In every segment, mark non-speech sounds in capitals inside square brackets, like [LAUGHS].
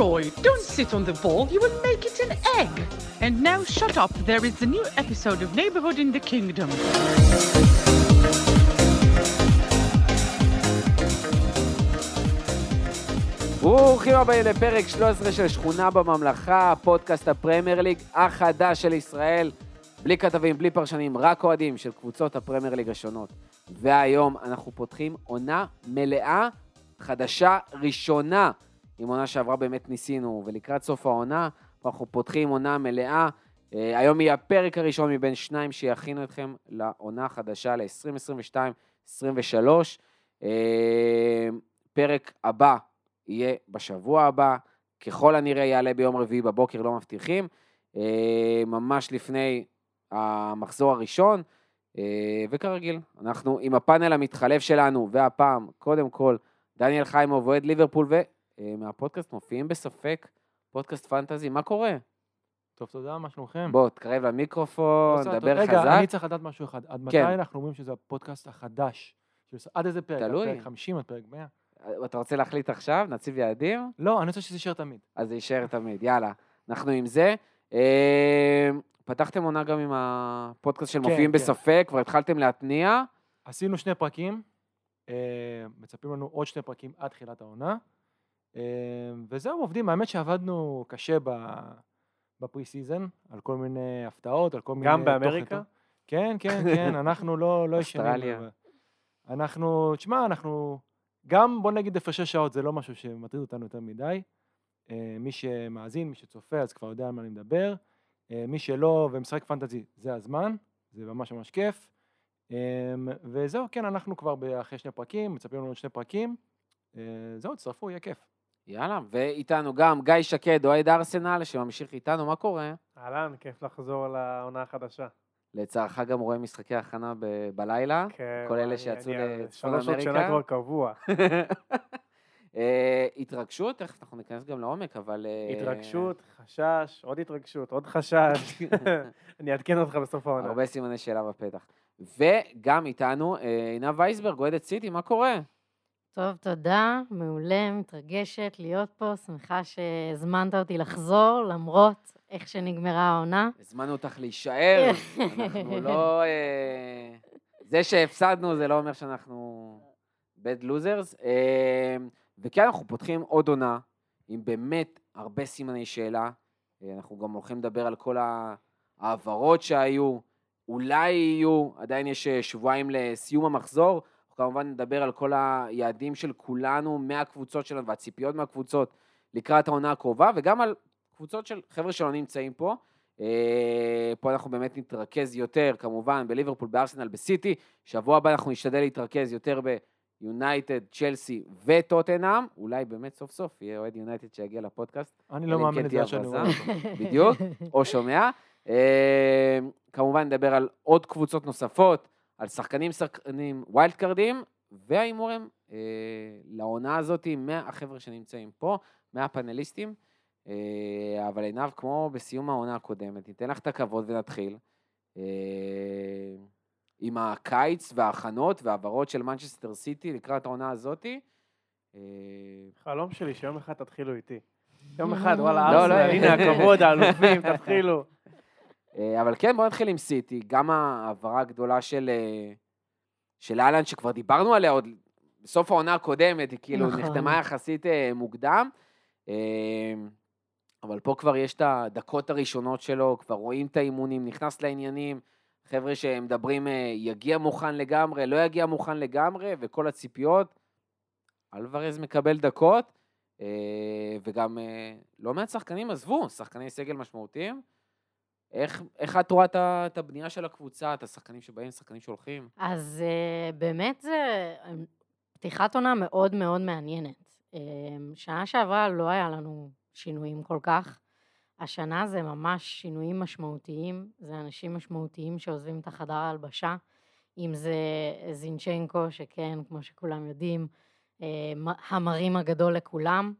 Leroy, don't sit on the ball, you will make it an egg. And now shut up, there is a new episode of Neighborhood in the Kingdom. ברוכים הבאים לפרק 13 של שכונה בממלכה, פודקאסט הפרמייר ליג החדש של ישראל. בלי כתבים, בלי פרשנים, רק אוהדים של קבוצות הפרמייר ליג השונות. והיום אנחנו פותחים עונה מלאה, חדשה, ראשונה. עם עונה שעברה באמת ניסינו, ולקראת סוף העונה אנחנו פותחים עונה מלאה. אה, היום יהיה הפרק הראשון מבין שניים שיכינו אתכם לעונה החדשה ל-2022-2023. אה, פרק הבא יהיה בשבוע הבא, ככל הנראה יעלה ביום רביעי בבוקר, לא מבטיחים, אה, ממש לפני המחזור הראשון, וכרגיל, אנחנו עם הפאנל המתחלף שלנו, והפעם, קודם כל, דניאל חיימוב, אוהד ליברפול ומהפודקאסט מופיעים בספק, פודקאסט פנטזי, מה קורה? טוב, תודה, מה שלומכם? בוא, תקרב למיקרופון, דבר חזק. רגע, אני צריך לדעת משהו אחד. עד כן. מתי אנחנו אומרים שזה הפודקאסט החדש? עד איזה פרק? תלוי. עד פרק 50, עד פרק 100? אתה רוצה להחליט עכשיו? נציב יעדים? לא, אני רוצה שזה יישאר תמיד. אז זה יישאר תמיד, יאללה. אנחנו עם זה. אה, פתחתם עונה גם עם הפודקאסט של כן, מופיעים כן. בספק, כבר התחלתם להתניע. עשינו שני פרקים, אה, מצפים לנו עוד שני פרקים עד תחילת העונה, אה, וזהו, עובדים. האמת שעבדנו קשה ב pre season, על כל מיני הפתעות, על כל מיני... גם באמריקה? כן, כן, כן, אנחנו לא לא ישנים. אוסטרליה. אנחנו, תשמע, אנחנו, גם בוא נגיד הפרשי שעות זה לא משהו שמטריד אותנו יותר מדי. אה, מי שמאזין, מי שצופה, אז כבר יודע על מה אני מדבר. אה, מי שלא ומשחק פנטזי, זה הזמן, זה ממש ממש כיף. אה, וזהו, כן, אנחנו כבר אחרי שני פרקים, מצפים לנו עוד שני פרקים. אה, זהו, תצטרפו, יהיה כיף. יאללה, ואיתנו גם גיא שקד, אוהד ארסנל, שממשיך איתנו, מה קורה? אהלן, כיף לחזור לעונה החדשה. לצערך גם רואה משחקי הכנה ב- בלילה, כן, כל אלה שיצאו לצפון שלוש עוד שנה אמריקה. כבר קבוע. [LAUGHS] אה, התרגשות, תכף אנחנו ניכנס גם לעומק, אבל... אה, התרגשות, חשש, עוד התרגשות, עוד חשש. [LAUGHS] [LAUGHS] אני אעדכן אותך בסוף העונה. הרבה סימני שאלה בפתח. וגם איתנו אה, עינב וייסברג, אוהדת סיטי, מה קורה? טוב, תודה, מעולה, מתרגשת להיות פה, שמחה שהזמנת אותי לחזור, למרות איך שנגמרה העונה. הזמנו אותך להישאר, אנחנו לא... [LAUGHS] אה, זה שהפסדנו זה לא אומר שאנחנו bad losers. אה, וכן, אנחנו פותחים עוד עונה עם באמת הרבה סימני שאלה. אה, אנחנו גם הולכים לדבר על כל ההעברות שהיו, אולי יהיו, עדיין יש שבועיים לסיום המחזור. אנחנו כמובן נדבר על כל היעדים של כולנו מהקבוצות שלנו והציפיות מהקבוצות לקראת העונה הקרובה, וגם על קבוצות של חבר'ה שלא נמצאים פה. אה, פה אנחנו באמת נתרכז יותר, כמובן, בליברפול, בארסנל, בסיטי. שבוע הבא אנחנו נשתדל להתרכז יותר ביונייטד, צ'לסי וטוטנאם. אולי באמת סוף סוף יהיה אוהד יונייטד שיגיע לפודקאסט. אני לא מאמין כן את תהיה זה שאני. רואה. [LAUGHS] בדיוק, או שומע. אה, כמובן נדבר על עוד קבוצות נוספות, על שחקנים, שחקנים, wild cardים, וההימורים אה, לעונה הזאת מהחבר'ה שנמצאים פה, מהפאנליסטים. אה, אבל עינב, כמו בסיום העונה הקודמת, ניתן לך את הכבוד ונתחיל. אה, עם הקיץ וההכנות והעברות של מנצ'סטר סיטי לקראת העונה הזאתי. אה, חלום שלי שיום אחד תתחילו איתי. יום אחד, וואלה, לא, לא, ארסנל, הנה [LAUGHS] הכבוד, האלופים, תתחילו. אה, אבל כן, בואו נתחיל עם סיטי. גם ההעברה הגדולה של, אה, של אהלן, שכבר דיברנו עליה עוד בסוף העונה הקודמת, היא כאילו נכון. נחתמה יחסית אה, מוקדם. אבל פה כבר יש את הדקות הראשונות שלו, כבר רואים את האימונים, נכנס לעניינים. חבר'ה שמדברים, יגיע מוכן לגמרי, לא יגיע מוכן לגמרי, וכל הציפיות. אלוורז מקבל דקות, וגם לא מעט שחקנים עזבו, שחקני סגל משמעותיים. איך, איך את רואה את הבנייה של הקבוצה, את השחקנים שבאים, שחקנים שהולכים? אז uh, באמת זה אה, פתיחת עונה מאוד מאוד מעניינת. Uh, שנה שעברה לא היה לנו שינויים כל כך. השנה זה ממש שינויים משמעותיים, זה אנשים משמעותיים שעוזבים את החדר ההלבשה, אם זה זינצ'נקו, שכן, כמו שכולם יודעים, אה, המרים הגדול לכולם,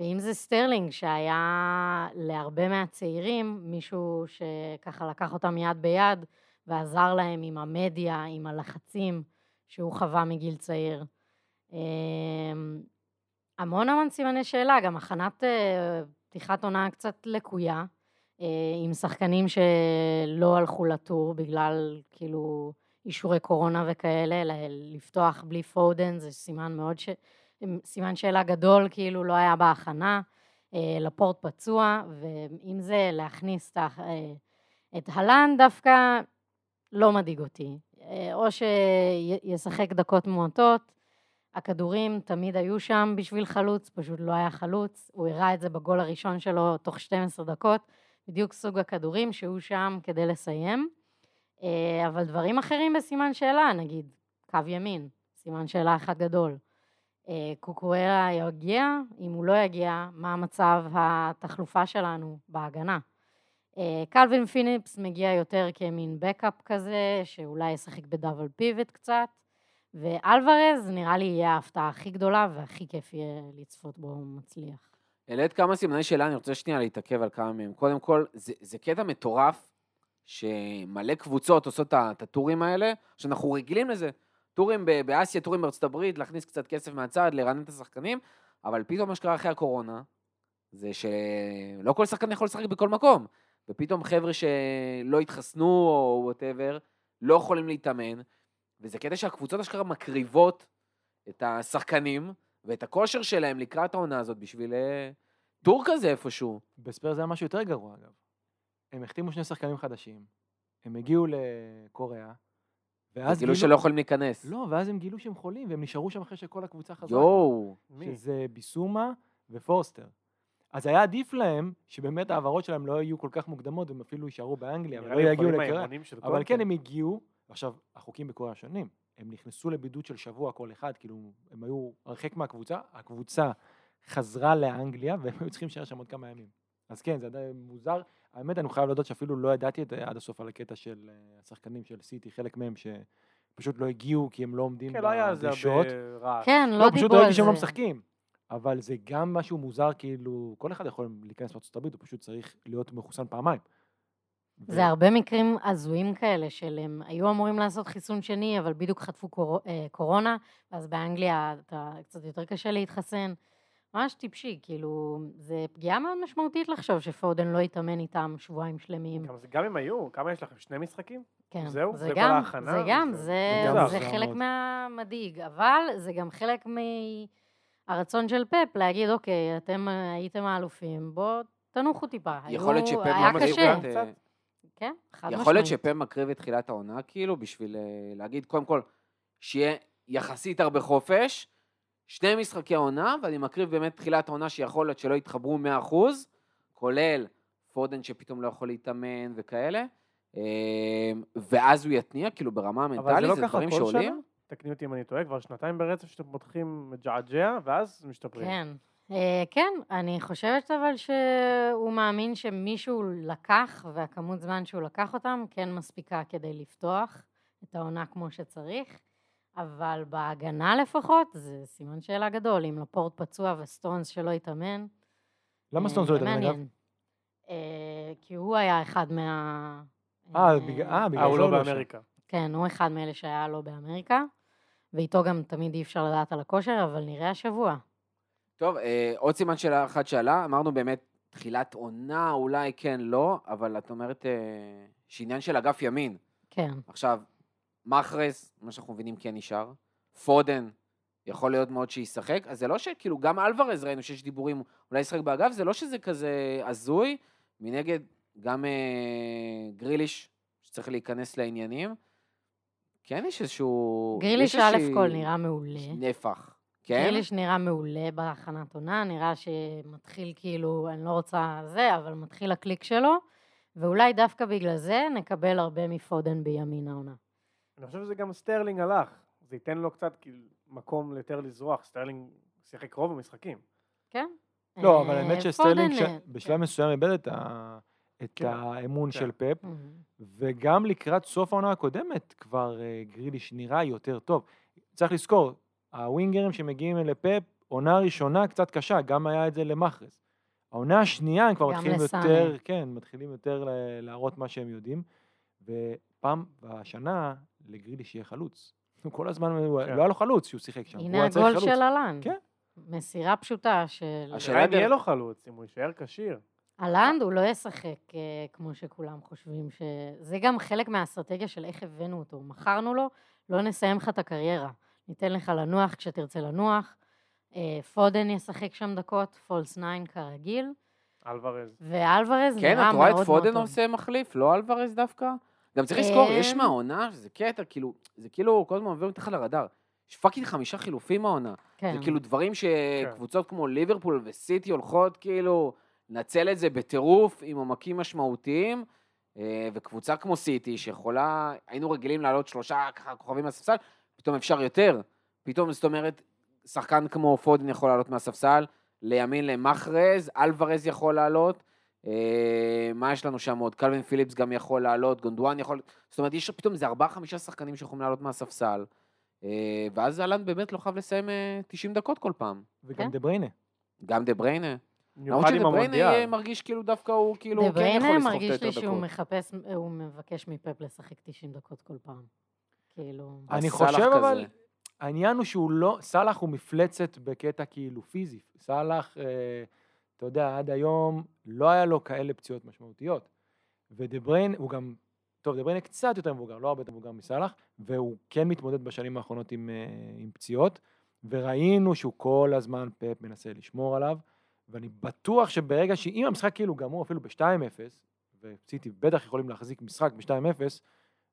ואם זה סטרלינג, שהיה להרבה מהצעירים מישהו שככה לקח אותם יד ביד ועזר להם עם המדיה, עם הלחצים שהוא חווה מגיל צעיר. אמ, המון המון סימני שאלה, גם הכנת אה, פתיחת עונה קצת לקויה, אה, עם שחקנים שלא הלכו לטור בגלל כאילו אישורי קורונה וכאלה, לפתוח בלי פודן זה סימן מאוד, ש... סימן שאלה גדול, כאילו לא היה בהכנה, אה, לפורט פצוע, ואם זה להכניס אה, את הלן דווקא לא מדאיג אותי. אה, או שישחק דקות מועטות, הכדורים תמיד היו שם בשביל חלוץ, פשוט לא היה חלוץ, הוא הראה את זה בגול הראשון שלו תוך 12 דקות, בדיוק סוג הכדורים שהוא שם כדי לסיים. אבל דברים אחרים בסימן שאלה, נגיד קו ימין, סימן שאלה אחד גדול. אה, קוקורייה יגיע, אם הוא לא יגיע, מה מצב התחלופה שלנו בהגנה. אה, קלווין פיליפס מגיע יותר כמין backup כזה, שאולי ישחק ב double pivot קצת, ואלוורז נראה לי יהיה ההפתעה הכי גדולה והכי כיף יהיה לצפות בו מצליח. העלית כמה סימני שאלה, אני רוצה שנייה להתעכב על כמה מהם. קודם כל, זה, זה קטע מטורף, שמלא קבוצות עושות את ה tourים האלה, שאנחנו רגילים לזה. tourים באסיה, tourים בארצות הברית, להכניס קצת כסף מהצד, לרענן את השחקנים, אבל פתאום מה שקרה אחרי הקורונה, זה שלא כל שחקן יכול לשחק בכל מקום. ופתאום חבר'ה שלא התחסנו או whatever, לא יכולים להתאמן, וזה קטע שהקבוצות אשכרה מקריבות את השחקנים ואת הכושר שלהם לקראת העונה הזאת בשביל אה, tour כזה איפשהו. בספרס זה היה משהו יותר גרוע, אגב. הם החתימו שני שחקנים חדשים, הם הגיעו לקוריאה, ואז כאילו שלא יכולים להיכנס. לא, ואז הם גילו שהם חולים, והם נשארו שם אחרי שכל הקבוצה חזרה. יואו. שזה ביסומה ופורסטר. אז היה עדיף להם שבאמת ההעברות שלהם לא יהיו כל כך מוקדמות, הם אפילו יישארו באנגליה, ולא יגיעו לקוריאה. אבל. כן, הם הגיעו, עכשיו, החוקים בקוריאה שונים. הם נכנסו לבידוד של שבוע כל אחד, כאילו, הם היו הרחק מהקבוצה, הקבוצה חזרה לאנגליה, והם היו צריכים להישאר שם עוד כמה ימים. אז כן, זה עדיין מוזר. האמת, אני חייב להודות שאפילו לא ידעתי את, עד הסוף על הקטע של אה, השחקנים של סיטי, חלק מהם שפשוט לא הגיעו כי הם לא עומדים כן, לא היה על זה. הרבה רעש. כן, לא, לא, פשוט דיברו על ראיתי שהם לא זה. משחקים. אבל זה גם משהו מוזר, כאילו, כל אחד יכול להיכנס לארצות הברית, הוא פשוט צריך להיות מחוסן פעמיים. זה הרבה מקרים הזויים כאלה של הם היו אמורים לעשות חיסון שני, אבל בדיוק חטפו קור... אה, קורונה, ואז באנגליה אתה קצת יותר קשה להתחסן. ממש טיפשי, כאילו, זה פגיעה מאוד משמעותית לחשוב שפודן לא יתאמן איתם שבועיים שלמים. גם זה- גם אם היו, כמה יש לכם? שני משחקים? כן, זהו? זה זה כל גם, ההכנה? זה גם, זה- זה, זה חלק. מהמדאיג, אבל זה גם חלק מהרצון של פפ להגיד, אוקיי, אתם הייתם האלופים, בואו תנוחו טיפה. יכול להיות היו- שפפ היה לא מקריב קשה. אה, קצת? כן, חד יכול להיות משמעית. שפפ מקריב את תחילת העונה, כאילו, בשביל אה, להגיד, קודם כל, שיהיה יחסית הרבה חופש, שני משחקי עונה, ואני מקריב באמת תחילת העונה שיכול להיות שלא יתחברו 100%, כולל פודן שפתאום לא יכול להתאמן וכאלה, אה, ואז הוא יתניע, כאילו, ברמה אבל זה המנטלית, לא זה ככה דברים כל שנה? שעולים. תקני אותי אם אני טועה, כבר שנתיים ברצף שאתם פותחים מג'עג'ע, ואז משתפרים. כן. אה, כן, אני חושבת אבל שהוא מאמין שמישהו לקח, והכמות זמן שהוא לקח אותם כן מספיקה כדי לפתוח את העונה כמו שצריך, אבל בהגנה לפחות זה סימן שאלה גדול, אם לפורט פצוע וסטונס שלא התאמן. למה אה, סטונס לא התאמן, אגב? אה, כי הוא היה אחד מה... אה, בגלל- אה, בגלל הוא זה לא הוא לא. באמריקה. כן, הוא אחד מאלה שהיה לו באמריקה, ואיתו גם תמיד אי אפשר לדעת על הכושר, אבל נראה השבוע. טוב, עוד סימן שאלה אחת שעלה, אמרנו באמת, תחילת עונה, אולי כן, לא, אבל את אומרת שעניין של אגף ימין. כן. עכשיו, מחרז, מה שאנחנו מבינים כן נשאר, פודן, יכול להיות מאוד שישחק, אז זה לא שכאילו, גם אלוורז ראינו שיש דיבורים, אולי ישחק באגף, זה לא שזה כזה הזוי, מנגד, גם אה, גריליש, שצריך להיכנס לעניינים, כן יש איזשהו... גריליש יש א' כל נראה מעולה. נפח, כן? גריליש נראה מעולה בהכנת עונה, נראה שמתחיל כאילו, אני לא רוצה זה, אבל מתחיל הקליק שלו, ואולי דווקא בגלל זה נקבל הרבה מפודן בימין העונה. אני חושב שזה גם סטרלינג הלך. זה ייתן לו קצת כאילו מקום יותר לזרוח. סטרלינג שיחק רוב המשחקים. כן? לא, אבל אה, האמת שסטרלינג אה, בשלב מסוים איבד את ה- את כן. האמון כן. של כן. וגם לקראת סוף העונה הקודמת כבר אה, גריליש נראה יותר טוב. צריך לזכור, הווינגרים שמגיעים לפפ, עונה ראשונה קצת קשה, גם היה את זה למחרז. העונה השנייה הם כבר מתחילים לסאנה. יותר, כן, מתחילים יותר ל- להראות מה שהם יודעים, ופעם בשנה לגריליש יהיה חלוץ. הוא כל הזמן, הוא- כן. לא היה לו חלוץ שהוא שיחק שם, הנה הגול. של אלן. כן. מסירה פשוטה של... השאלה אם יהיה לו חלוץ, אם הוא יישאר כשיר. הלנד הוא לא ישחק אה, כמו שכולם חושבים, שזה גם חלק מהאסטרטגיה של איך הבאנו אותו. מכרנו לו, לא נסיים לך את הקריירה. ניתן לך לנוח כשתרצה לנוח. אה, פודן ישחק שם דקות, פולס 9 כרגיל, אלוורז. ואלוורז כן, נראה את מאוד רואה מאוד את טוב. פודן עושה מחליף, לא אלוורז דווקא? גם צריך לזכור, יש כן. מהעונה, שזה קטע, כאילו, זה כאילו, כל הזמן עובר מתחת לרדאר. יש fucking חמישה חילופים מהעונה. כן. זה כאילו דברים שקבוצות כמו ליברפול וסיטי הולכות כאילו לנצל את זה בטירוף עם עומקים משמעותיים, אה, וקבוצה כמו סיטי שיכולה, היינו רגילים לעלות שלושה ככה כוכבים מהספסל, פתאום אפשר יותר. פתאום, זאת אומרת, שחקן כמו פודן יכול לעלות מהספסל, לימין למחרז, אלוורז יכול לעלות. אה, מה יש לנו שם עוד? קלווין פיליפס גם יכול לעלות, גונדואן יכול... זאת אומרת, יש פתאום איזה ארבעה, חמישה שחקנים שיכולים לעלות מהספסל. אה, ואז האלנד באמת לא חייב לסיים אה, 90 דקות כל פעם. כן. וגם דה בריינה. גם דה בריינה. למרות שדה בריינה מרגיש כאילו דווקא הוא כאילו דה כן יכול לסחוב את מרגיש לי היותר שהוא. מחפש, הוא מבקש מפפ לשחק 90 דקות כל פעם. כאילו... אני חושב כזה. אבל, העניין הוא שהוא לא, סאלח הוא מפלצת בקטע כאילו פיזי. סאלח, אה, אתה יודע, עד היום לא היה לו כאלה פציעות משמעותיות. ודה בריין, הוא גם, טוב, דה בריין קצת יותר מבוגר, לא הרבה יותר מבוגר מסאלח, והוא כן מתמודד בשנים האחרונות עם, אה, עם פציעות, וראינו שהוא כל הזמן פפ מנסה לשמור עליו, ואני בטוח שברגע שאם המשחק כאילו גמור אפילו ב-2-0, וסיטי בטח יכולים להחזיק משחק ב-2-0,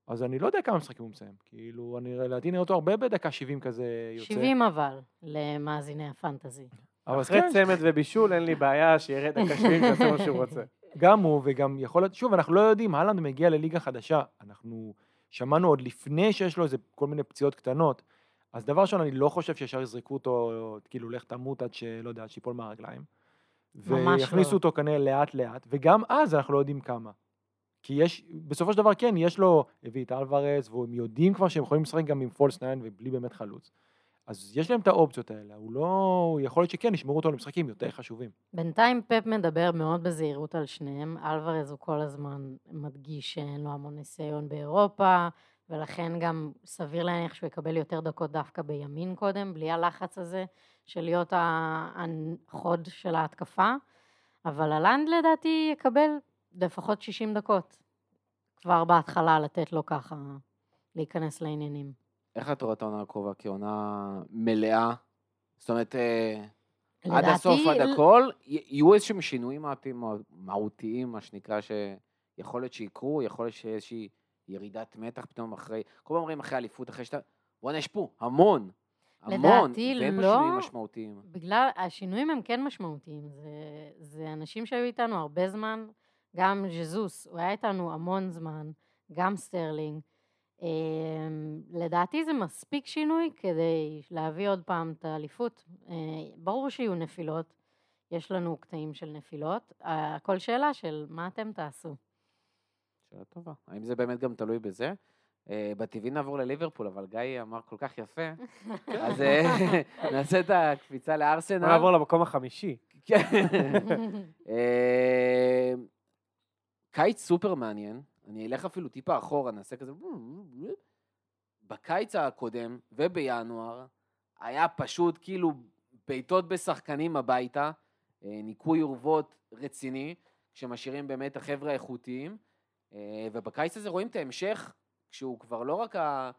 אז אני לא יודע כמה משחקים הוא מסיים. כאילו, אני לדעתי נראה אותו הרבה בדקה 70 כזה יוצא. 70 אבל, למאזיני הפנטזי. אבל אחרי כן, צמד ובישול אין לי בעיה שירד הקשבים שיעשה מה שהוא רוצה. [LAUGHS] גם הוא וגם יכול להיות, שוב, אנחנו לא יודעים, האלנד מגיע לליגה חדשה, אנחנו שמענו עוד לפני שיש לו איזה כל מיני פציעות קטנות, אז דבר ראשון, אני לא חושב שישר יזרקו אותו, כאילו, לך תמות עד שלא יודע, עד שיפול מהרגליים. ממש ויכניסו לא. אותו כנראה לאט לאט, וגם אז אנחנו לא יודעים כמה. כי יש, בסופו של דבר כן, יש לו, הביא את אלוורז, והם יודעים כבר שהם יכולים לשחק גם עם פולס 9 ובלי באמת חלוץ. אז יש להם את האופציות האלה, הוא לא, יכול להיות שכן, ישמרו אותו למשחקים יותר חשובים. בינתיים פפ מדבר מאוד בזהירות על שניהם. אלוורז הוא כל הזמן מדגיש שאין לו המון ניסיון באירופה, ולכן גם סביר להניח שהוא יקבל יותר דקות דווקא בימין קודם, בלי הלחץ הזה של להיות החוד של ההתקפה. אבל הלנד לדעתי יקבל לפחות 60 דקות. כבר בהתחלה לתת לו ככה להיכנס לעניינים. איך את רואה את העונה הקרובה כעונה מלאה? זאת אומרת, אה, עד הסוף, עד הכל, יהיו איזשהם שינויים מהותיים- מה שנקרא, שיכול להיות שיקרו, יכול להיות שיהיה איזושהי ירידת מתח פתאום אחרי, כל פעם אומרים אחרי אליפות, אחרי שאתה, בוא'נה, יש פה המון, המון, לדעתי ואין פה לא. שינויים משמעותיים. בגלל, השינויים הם כן משמעותיים, זה, זה אנשים שהיו איתנו הרבה זמן, גם ז'זוס, הוא היה איתנו המון זמן, גם סטרלינג. אמ, לדעתי זה מספיק שינוי כדי להביא עוד פעם את האליפות. אה, ברור שיהיו נפילות, יש לנו קטעים של נפילות, הכל שאלה של מה אתם תעשו. שאלה טובה. האם זה באמת גם תלוי בזה? אה, בטבעי נעבור לליברפול, אבל גיא אמר כל כך יפה, אז אה, [LAUGHS] נעשה את הקפיצה בוא לארסנל. נעבור למקום החמישי. כן. [LAUGHS] אה, קיץ סופר מעניין, אני אלך אפילו טיפה אחורה, נעשה כזה... בקיץ הקודם ובינואר היה פשוט כאילו בעיטות בשחקנים הביתה, אה, ניקוי אורוות רציני, שמשאירים באמת החבר'ה האיכותיים, אה, ובקיץ הזה רואים את ההמשך, כשהוא כבר לא רק ה...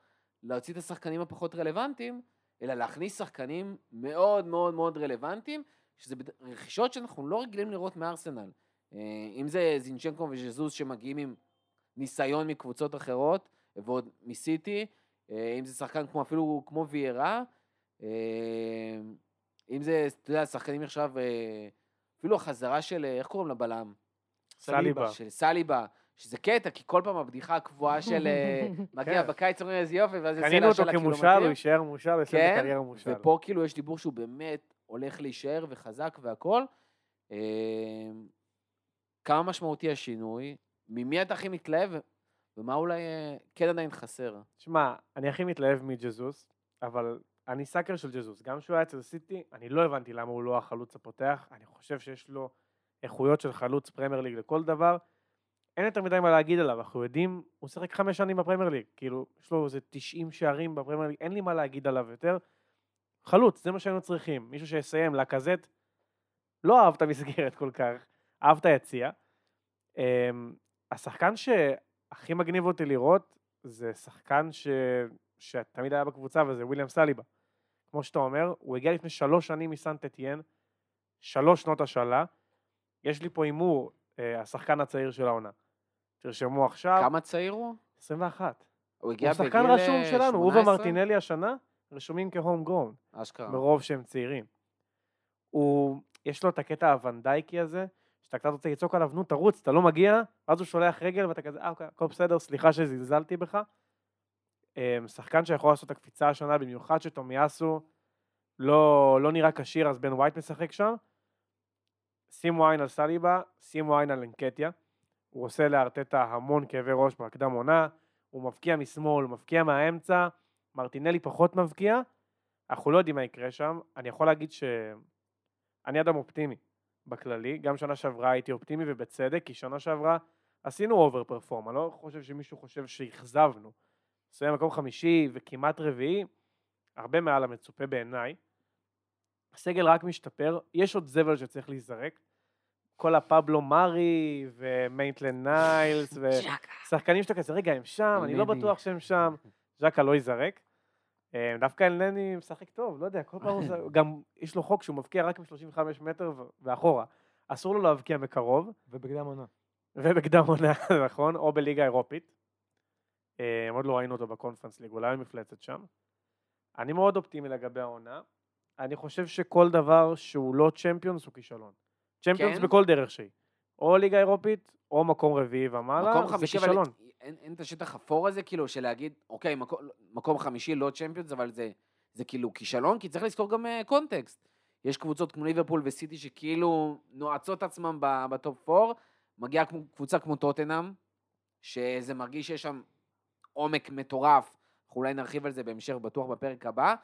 להוציא את השחקנים הפחות רלוונטיים, אלא להכניס שחקנים מאוד מאוד מאוד רלוונטיים, שזה רכישות שאנחנו לא רגילים לראות מארסנל. אה, אם זה זינצ'נקו וז'זוז שמגיעים עם ניסיון מקבוצות אחרות, ועוד מסיטי, אה, אם זה שחקן כמו אפילו כמו ויירה, אה, אם זה, אתה יודע, שחקנים עכשיו, אה, אפילו החזרה של, איך קוראים לבלם? סליבה. של סליבה, שזה קטע, כי כל פעם הבדיחה הקבועה של [LAUGHS] מגיע כן. בקיץ, אומרים איזה יופי, ואז יוצא קנינו אותו כמושל. הוא יישאר מושל, יסיים את כן, הקריירה מושל. ופה כאילו יש דיבור שהוא באמת הולך להישאר וחזק והכל. אה, כמה משמעותי השינוי, ממי אתה הכי מתלהב, ומה אולי אה, כן עדיין חסר. שמע, אני הכי מתלהב מג'זוס, אבל אני סאקר sucker של ג'זוס. גם כשהוא היה אצל סיטי, אני לא הבנתי למה הוא לא החלוץ הפותח. אני חושב שיש לו איכויות של חלוץ פרמייר ליג לכל דבר. אין יותר מדי מה להגיד עליו, אנחנו יודעים, הוא שיחק חמש שנים בפרמייר ליג. כאילו, יש לו איזה 90 שערים בפרמייר ליג, אין לי מה להגיד עליו יותר. חלוץ, זה מה שהיינו צריכים. מישהו שיסיים, לקזט, לא אהב את המסגרת כל כך, אהב את היציע. השחקן שהכי מגניב אותי לראות, זה שחקן ש... שתמיד היה בקבוצה, וזה וויליאם סליבה. כמו שאתה אומר, הוא הגיע לפני שלוש שנים מסן טטיאן, שלוש שנות השאלה. יש לי פה הימור, אה, השחקן הצעיר של העונה. תרשמו עכשיו, כמה צעיר הוא? 21. הוא הגיע הוא בגיל שחקן רשום שלנו, הוא 18? ומרטינלי השנה רשומים כהום גרון, אשכרה. מרוב שהם צעירים. הוא, יש לו את הקטע הוונדייקי הזה, שאתה קצת רוצה לצעוק עליו, נו תרוץ, אתה לא מגיע, ואז הוא שולח רגל ואתה כזה, אה, אוקיי, הכל בסדר, סליחה שזלזלתי בך. אמ, שחקן שיכול לעשות את הקפיצה השנה, במיוחד שטומיאסו לא, לא נראה כשיר, אז בן ווייט משחק שם. שימו עין על סליבה, שימו עין על אנקטיה. הוא עושה לארטטה המון כאבי ראש בהקדם עונה, הוא מבקיע משמאל, הוא מבקיע מהאמצע, מרטינלי פחות מבקיע, אנחנו לא יודעים מה יקרה שם. אני יכול להגיד שאני אדם אופטימי בכללי, גם שנה שעברה הייתי אופטימי ובצדק, כי שנה שעברה עשינו over perform, אני לא חושב שמישהו חושב שאכזבנו. מסיים מקום חמישי וכמעט רביעי, הרבה מעל המצופה בעיניי. הסגל רק משתפר, יש עוד זבל שצריך להיזרק. כל הפבלו מארי ומיינטלן ניילס [LAUGHS] ושחקנים שאתה כזה, רגע, הם שם, אני לא. בטוח שהם שם. ז'קה לא ייזרק. אה, דווקא אלנני משחק טוב, לא יודע, כל פעם הוא [LAUGHS] משחק- גם יש לו חוק שהוא מבקיע רק מ-35 מטר ואחורה. אסור לו להבקיע מקרוב, ובקדם עונה. ובקדם עונה, [LAUGHS] נכון, או בליגה האירופית. אה, עוד לא ראינו אותו בקונפרנס ליג, אולי במפלצת שם. אני מאוד אופטימי לגבי העונה. אני חושב שכל דבר שהוא לא צ'מפיונס הוא כישלון. צ'מפיונס כן? בכל דרך שהיא. או ליגה אירופית, או מקום רביעי ומעלה, מקום זה חמישי, אבל כישלון. אין, אין את השטח אפור הזה, כאילו, של להגיד, אוקיי, מקום, מקום חמישי לא צ'מפיונס, אבל זה, זה כאילו כישלון, כי צריך לזכור גם uh, קונטקסט. יש קבוצות כמו ליברפול וסיטי שכאילו נועצות עצמם בטופ 4, מגיעה קבוצה כמו טוטנאם, שזה מרגיש שיש שם עומק מטורף, אנחנו אולי נרחיב על זה בהמשך, בטוח בפרק הבא.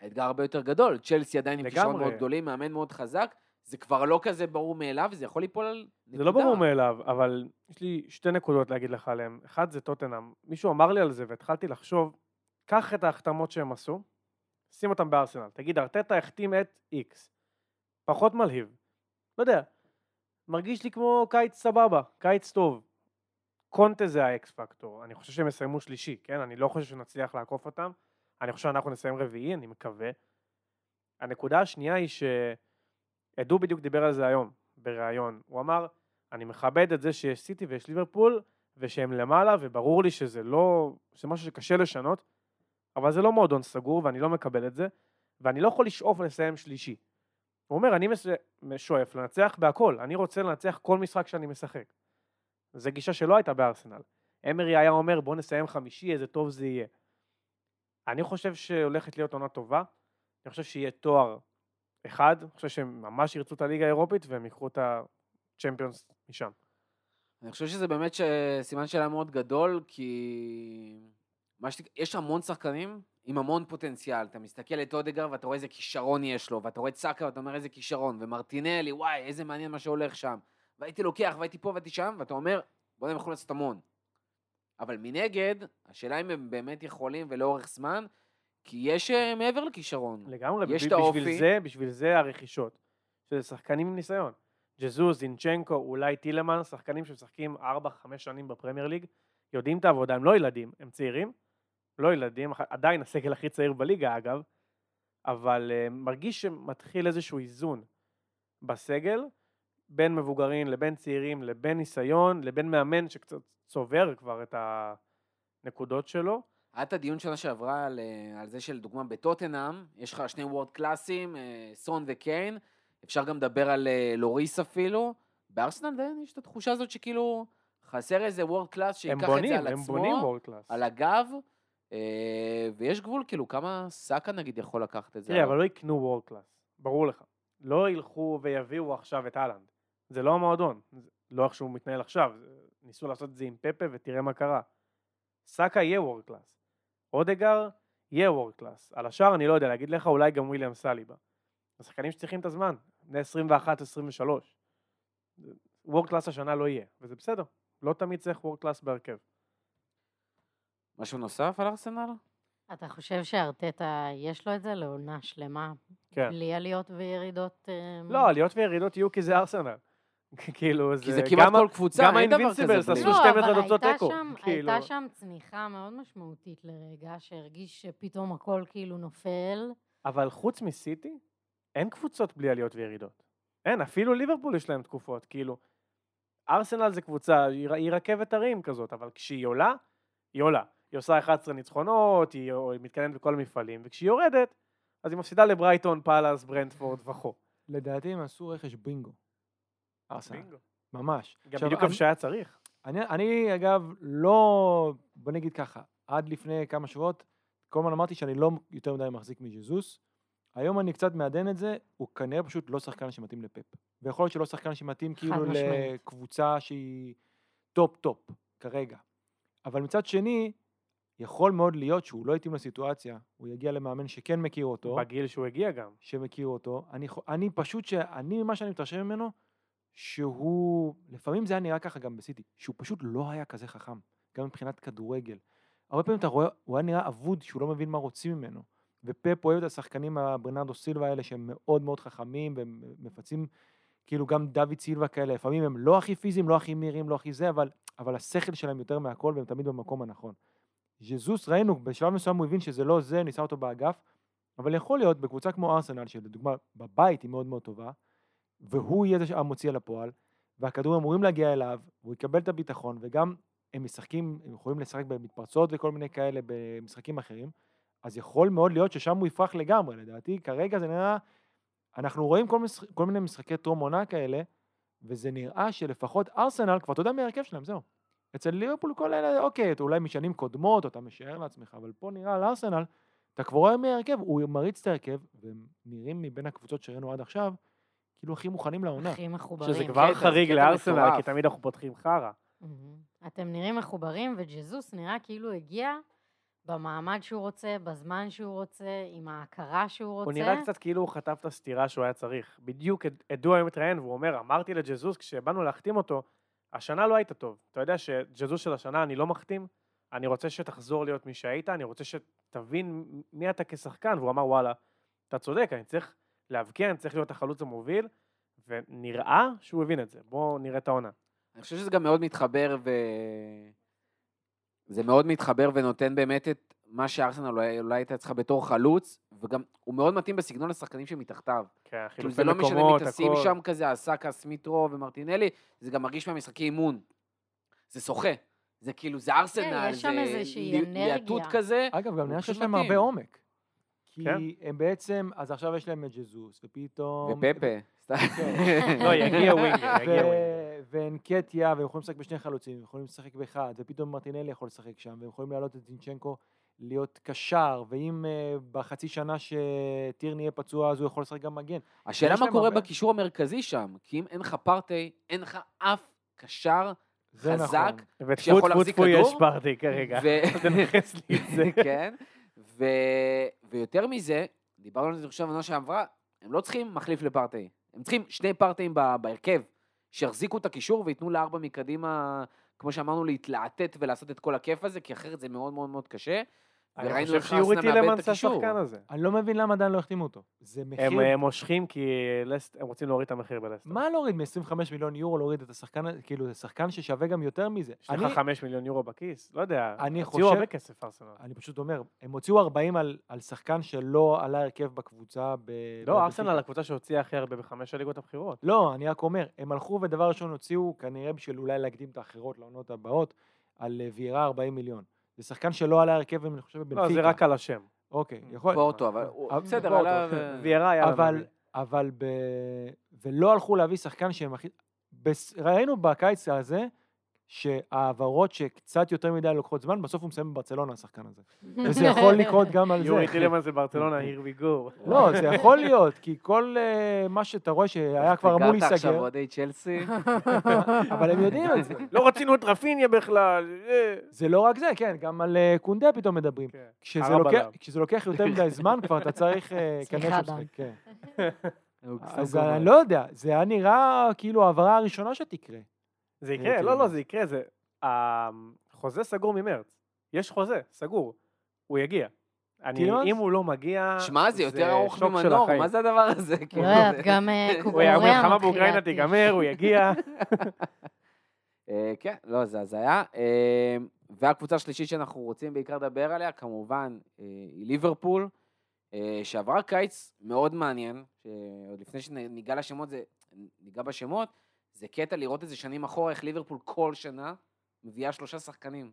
האתגר הרבה יותר גדול, צ'לסי עדיין עם כישרון. מאוד גדולים, מאמן מאוד חזק, זה כבר לא כזה ברור מאליו, זה יכול ליפול על נקודה. זה לא ברור מאליו, אבל יש לי שתי נקודות להגיד לך עליהם. אחד זה טוטנאם. מישהו אמר לי על זה והתחלתי לחשוב, קח את ההחתמות שהם עשו, שים אותם בארסנל. תגיד, ארטטה החתים את איקס. פחות מלהיב. לא יודע. מרגיש לי כמו קיץ סבבה, קיץ טוב. קונטה זה האקס פקטור. אני חושב שהם יסיימו שלישי, כן? אני לא חושב שנצליח לעקוף אותם. אני חושב שאנחנו נסיים רביעי, אני מקווה. הנקודה השנייה היא שעדו בדיוק דיבר על זה היום, בריאיון. הוא אמר, אני מכבד את זה שיש סיטי ויש ליברפול, ושהם למעלה, וברור לי שזה לא, שזה משהו שקשה לשנות, אבל זה לא מועדון סגור, ואני לא מקבל את זה, ואני לא יכול לשאוף לסיים שלישי. הוא אומר, אני שואף לנצח בהכל, אני רוצה לנצח כל משחק שאני משחק. זו גישה שלא הייתה בארסנל. אמרי היה אומר, בוא נסיים חמישי, איזה טוב זה יהיה. אני חושב שהולכת להיות עונה טובה, אני חושב שיהיה תואר אחד, אני חושב שהם ממש ירצו את הליגה האירופית, והם ייקחו את הצ'מפיונס משם. אני חושב שזה באמת. סימן שאלה מאוד גדול, כי ש... יש המון שחקנים עם המון פוטנציאל. אתה מסתכל את אודגר ואתה רואה איזה כישרון יש לו, ואתה רואה את סאקה ואתה אומר איזה כישרון, ומרטינלי, וואי, איזה מעניין מה שהולך שם. והייתי לוקח והייתי פה והייתי שם, ואתה אומר, בוא הם יכולים לעשות המון. אבל מנגד, השאלה אם הם באמת יכולים ולאורך זמן, כי יש אה, מעבר לכישרון. לגמרי, יש בשביל, את בשביל האופי. זה, בשביל זה הרכישות. שזה שחקנים עם ניסיון. ג'זוז, זינצ'נקו, אולי טילמן, שחקנים שמשחקים 4-5 שנים בפרמייר ליג, יודעים את העבודה, הם לא ילדים, הם צעירים, לא ילדים, עדיין הסגל הכי צעיר בליגה אגב, אבל uh, מרגיש שמתחיל איזשהו איזון בסגל, בין מבוגרים לבין צעירים, לבין ניסיון, לבין מאמן שקצת צובר כבר את הנקודות שלו. היה את הדיון שנה שעברה על, אה, על זה שלדוגמה בטוטנאם, יש לך שני world class ים, אה, סון וקיין, אפשר גם לדבר על אה, לוריס אפילו. בארסנל עדיין יש את התחושה הזאת שכאילו חסר איזה world class הם שייקח את בונים, זה על הם עצמו, בונים world class. על הגב, ויש גבול, כאילו, כמה סאקה נגיד יכול לקחת את זה. תראה. אבל לא יקנו וורד קלאס, ברור לך. לא ילכו ויביאו עכשיו את האלנד. זה לא המועדון, לא איך שהוא מתנהל עכשיו. ניסו לעשות את זה עם פפה ותראה מה קרה. סאקה יהיה world class. אודגור יהיה world class. על השאר אני לא יודע להגיד לך, אולי גם וויליאם סליבה. השחקנים שצריכים את הזמן, בני 21-23. world class השנה לא יהיה, וזה בסדר. לא תמיד צריך world class בהרכב. משהו נוסף על ארסנל? אתה חושב שארטטה, יש לו את זה לעונה שלמה, כן. בלי עליות וירידות? אה, לא, עליות וירידות יהיו כי זה ארסנל. [LAUGHS] כאילו, זה... כי זה כמעט כל קבוצה, גם אין דבר כזה. האינבינסיבלס. עשו לא, 12 אבל תוצאות הייתה תיקו, שם- כאילו. הייתה שם צניחה מאוד משמעותית לרגע, שהרגיש שפתאום הכל כאילו נופל. אבל חוץ מסיטי, אין קבוצות בלי עליות וירידות. אין, אפילו ליברפול יש להם תקופות, כאילו. ארסנל זה קבוצה, היא, רכבת הרים כזאת, אבל כשהיא עולה, היא עולה. היא עושה 11 ניצחונות, היא, היא מתקדמת בכל המפעלים, וכשהיא יורדת, אז היא מפסידה לברייטון, פאלאס, ברנטפורד וכו'. לדעתי הם עשו רכש בינגו. ארסנל. בינגו. ממש. גם עכשיו, בדיוק אני- איפה שהיה צריך. אני, אני אגב לא, בוא נגיד ככה, עד לפני כמה שבועות, כל הזמן אמרתי שאני לא יותר מדי מחזיק מז'זוס. היום אני קצת מעדן את זה, הוא כנראה פשוט לא שחקן שמתאים לפפ. ויכול להיות שלא שחקן שמתאים כאילו משמעית. לקבוצה שהיא top top כרגע. אבל מצד שני, יכול מאוד להיות שהוא לא יתאים לסיטואציה, הוא יגיע למאמן שכן מכיר אותו. בגיל שהוא הגיע גם. שמכיר אותו. אני, אני פשוט, ש... אני, ממה שאני מתרשם ממנו, שהוא, לפעמים זה היה נראה ככה גם בסיטי, שהוא פשוט לא היה כזה חכם, גם מבחינת כדורגל. הרבה פעמים אתה רואה, הוא היה נראה אבוד, שהוא לא מבין מה רוצים ממנו. ופפ אוהב את השחקנים הברנרדו סילבה האלה, שהם מאוד מאוד חכמים, והם מפצים, כאילו גם דוד סילבה כאלה, לפעמים הם לא הכי פיזיים, לא הכי מהירים, לא הכי זה, אבל, אבל השכל שלהם יותר מהכל, והם תמיד במקום הנכון. ז'זוס, ראינו, בשלב מסוים הוא הבין שזה לא זה, ניסה אותו באגף, אבל יכול להיות בקבוצה כמו ארסנל, שלדוגמה בבית היא מאוד מאוד טובה, והוא יהיה זה המוציא אל הפועל, והכדורים אמורים להגיע אליו, הוא יקבל את הביטחון, וגם הם משחקים, הם יכולים לשחק במתפרצות וכל מיני כאלה במשחקים אחרים, אז יכול מאוד להיות ששם הוא יפרח לגמרי, לדעתי כרגע זה נראה, אנחנו רואים כל, משח, כל מיני משחקי טרום עונה כאלה, וזה נראה שלפחות ארסנל, כבר אתה יודע מי ההרכב שלהם, זהו. אצל ליברפול כל אלה, אוקיי, אתה אולי משנים קודמות, אתה משער לעצמך, אבל פה נראה על ארסנל, אתה כבר רואה מי ההרכב, הוא מריץ את ההרכב, והם נראים מבין הקבוצות שראינו עד עכשיו, כאילו הכי מוכנים לעונה. הכי מחוברים. שזה כבר קטע, חריג לארסנל. כי תמיד אנחנו פותחים חרא. אתם נראים מחוברים, וג'זוס נראה כאילו הגיע במעמד שהוא רוצה, בזמן שהוא רוצה, עם ההכרה שהוא רוצה. הוא נראה קצת כאילו הוא חטף את הסטירה שהוא היה צריך. בדיוק עד- עדו היום מתראיין, והוא אומר, אמרתי לג'זוס כשבאנו להחתים אותו, השנה לא היית טוב. אתה יודע שג'זוס של השנה אני לא מחתים, אני רוצה שתחזור להיות מי שהיית, אני רוצה שתבין מי אתה כשחקן. והוא אמר, וואלה, אתה צודק, אני צריך להבקיע, אני צריך להיות החלוץ המוביל, ונראה שהוא הבין את זה. בואו נראה את העונה. אני חושב שזה גם מאוד מתחבר ו... זה מאוד מתחבר ונותן באמת את מה שארסנל אולי, אולי הייתה צריכה בתור חלוץ, וגם הוא מאוד מתאים בסגנון השחקנים שמתחתיו. כן, כאילו חילופי זה לא משנה מי מקומות, תשים הכל. שם כזה, אסקה, סמיטרו ומרטינלי, זה גם מרגיש מהמשחקי אימון. זה שוחה. זה כאילו, זה ארסנל, כן, יש שם זה איזושהי אנרגיה. להטוט כזה. אגב, גם נראה שיש להם. הרבה עומק. כי כן. הם בעצם, אז עכשיו יש להם את ג'זוס, ופתאום... ופפה. סתם. לא, יגיע ווינגר, יגיע ווינגר. ואנקטיה, והם יכולים לשחק בשני חלוצים, הם יכולים לשחק באחד, ופתאום מרטינלי יכול לשחק שם, והם יכולים להעלות את זינצ'נקו להיות קשר, ואם uh, בחצי שנה שטירני יהיה פצוע, אז הוא יכול לשחק גם מגן. השאלה מה קורה הרבה. בקישור המרכזי שם, כי אם אין לך פרטי, אין לך אף קשר זה חזק, נכון. וטפו שיכול טפו להחזיק טפו כדור? יש פרטי כרגע. ו- [LAUGHS] תנכס לי את זה. כן, ו... ויותר מזה, דיברנו על זה עכשיו בעונה שעברה, הם לא צריכים מחליף לפרטי, הם צריכים שני פרטיים בהרכב, שיחזיקו את הקישור וייתנו לארבע מקדימה, כמו שאמרנו, להתלעטט ולעשות את כל הכיף הזה, כי אחרת זה מאוד מאוד מאוד קשה. אני וראינו חושב איך שיורי ארסנל מאבד טילמנס את הקישור. השחקן הזה. אני לא מבין למה עדיין לא החתימו אותו. זה מחיר... הם אה, מושכים כי לסט- הם רוצים להוריד את המחיר בלסטר. מה להוריד מ-25 מיליון יורו, להוריד את השחקן, הזה? כאילו, זה שחקן ששווה גם יותר מזה. יש לך 5 מיליון יורו בכיס? לא יודע. אני הוציאו חושב- הרבה כסף ארסנל. אני פשוט אומר, הם הוציאו 40 על, על שחקן שלא עלה הרכב בקבוצה ב... לא, ארסנל הקבוצה שהוציאה הכי הרבה בחמש הליגות הבכירות. לא, אני רק אומר, הם הלכו ודבר ראשון הוציאו, כנראה בשביל אולי להקדים את האחרות לעונות הבאות, על אה, ויירה 40 מיליון. זה שחקן שלא עלה הרכב, אני חושב, בבנפיקה. לא, זה רק על השם. אוקיי, יכול... פורטו, אבל אבל- בסדר, פורטו. עליו... ויירה יאללה. אבל. אבל ב... ולא הלכו להביא שחקן שהם הכי... בס... ראינו בקיץ הזה, שההעברות שקצת יותר מדי לוקחות זמן, בסוף הוא מסיים בברצלונה, השחקן הזה. [LAUGHS] וזה יכול לקרות גם על זה. יורי טילמנס זה ברצלונה, [LAUGHS] we go. לא, זה יכול להיות, כי כל אה, מה שאתה רואה שהיה כבר אמור הכרת עכשיו להיסגר, אוהדי צ'לסי? [LAUGHS] אבל הם יודעים את זה. לא רצינו את רפיניה בכלל. אה. זה לא רק זה, כן, גם על אה, קונדה פתאום מדברים. כן. כשזה לוקח, יותר מדי זמן, כבר אתה צריך סליחה, כן. אז אני לא יודע, זה היה נראה כאילו ההעברה הראשונה שתקרה. זה יקרה, לא, לא. זה יקרה, זה... החוזה סגור ממרץ. יש חוזה, סגור. הוא יגיע. אני, טילמנס? אם הוא לא מגיע, שמע, זה יותר ארוך ממנור. מה זה הדבר הזה? [LAUGHS] כאילו, גם [LAUGHS] הוא קוקוריה המלחמה מתחילה באוקראינה. תיגמר, הוא יגיע. [LAUGHS] אה, כן, לא, זה הזיה. אה, והקבוצה השלישית שאנחנו רוצים בעיקר לדבר עליה, כמובן, אה, היא ליברפול, שעברה קיץ מאוד מעניין, שעוד לפני שניגע לשמות, זה, ניגע בשמות, זה קטע לראות את זה שנים אחורה, איך ליברפול כל שנה מביאה שלושה שחקנים.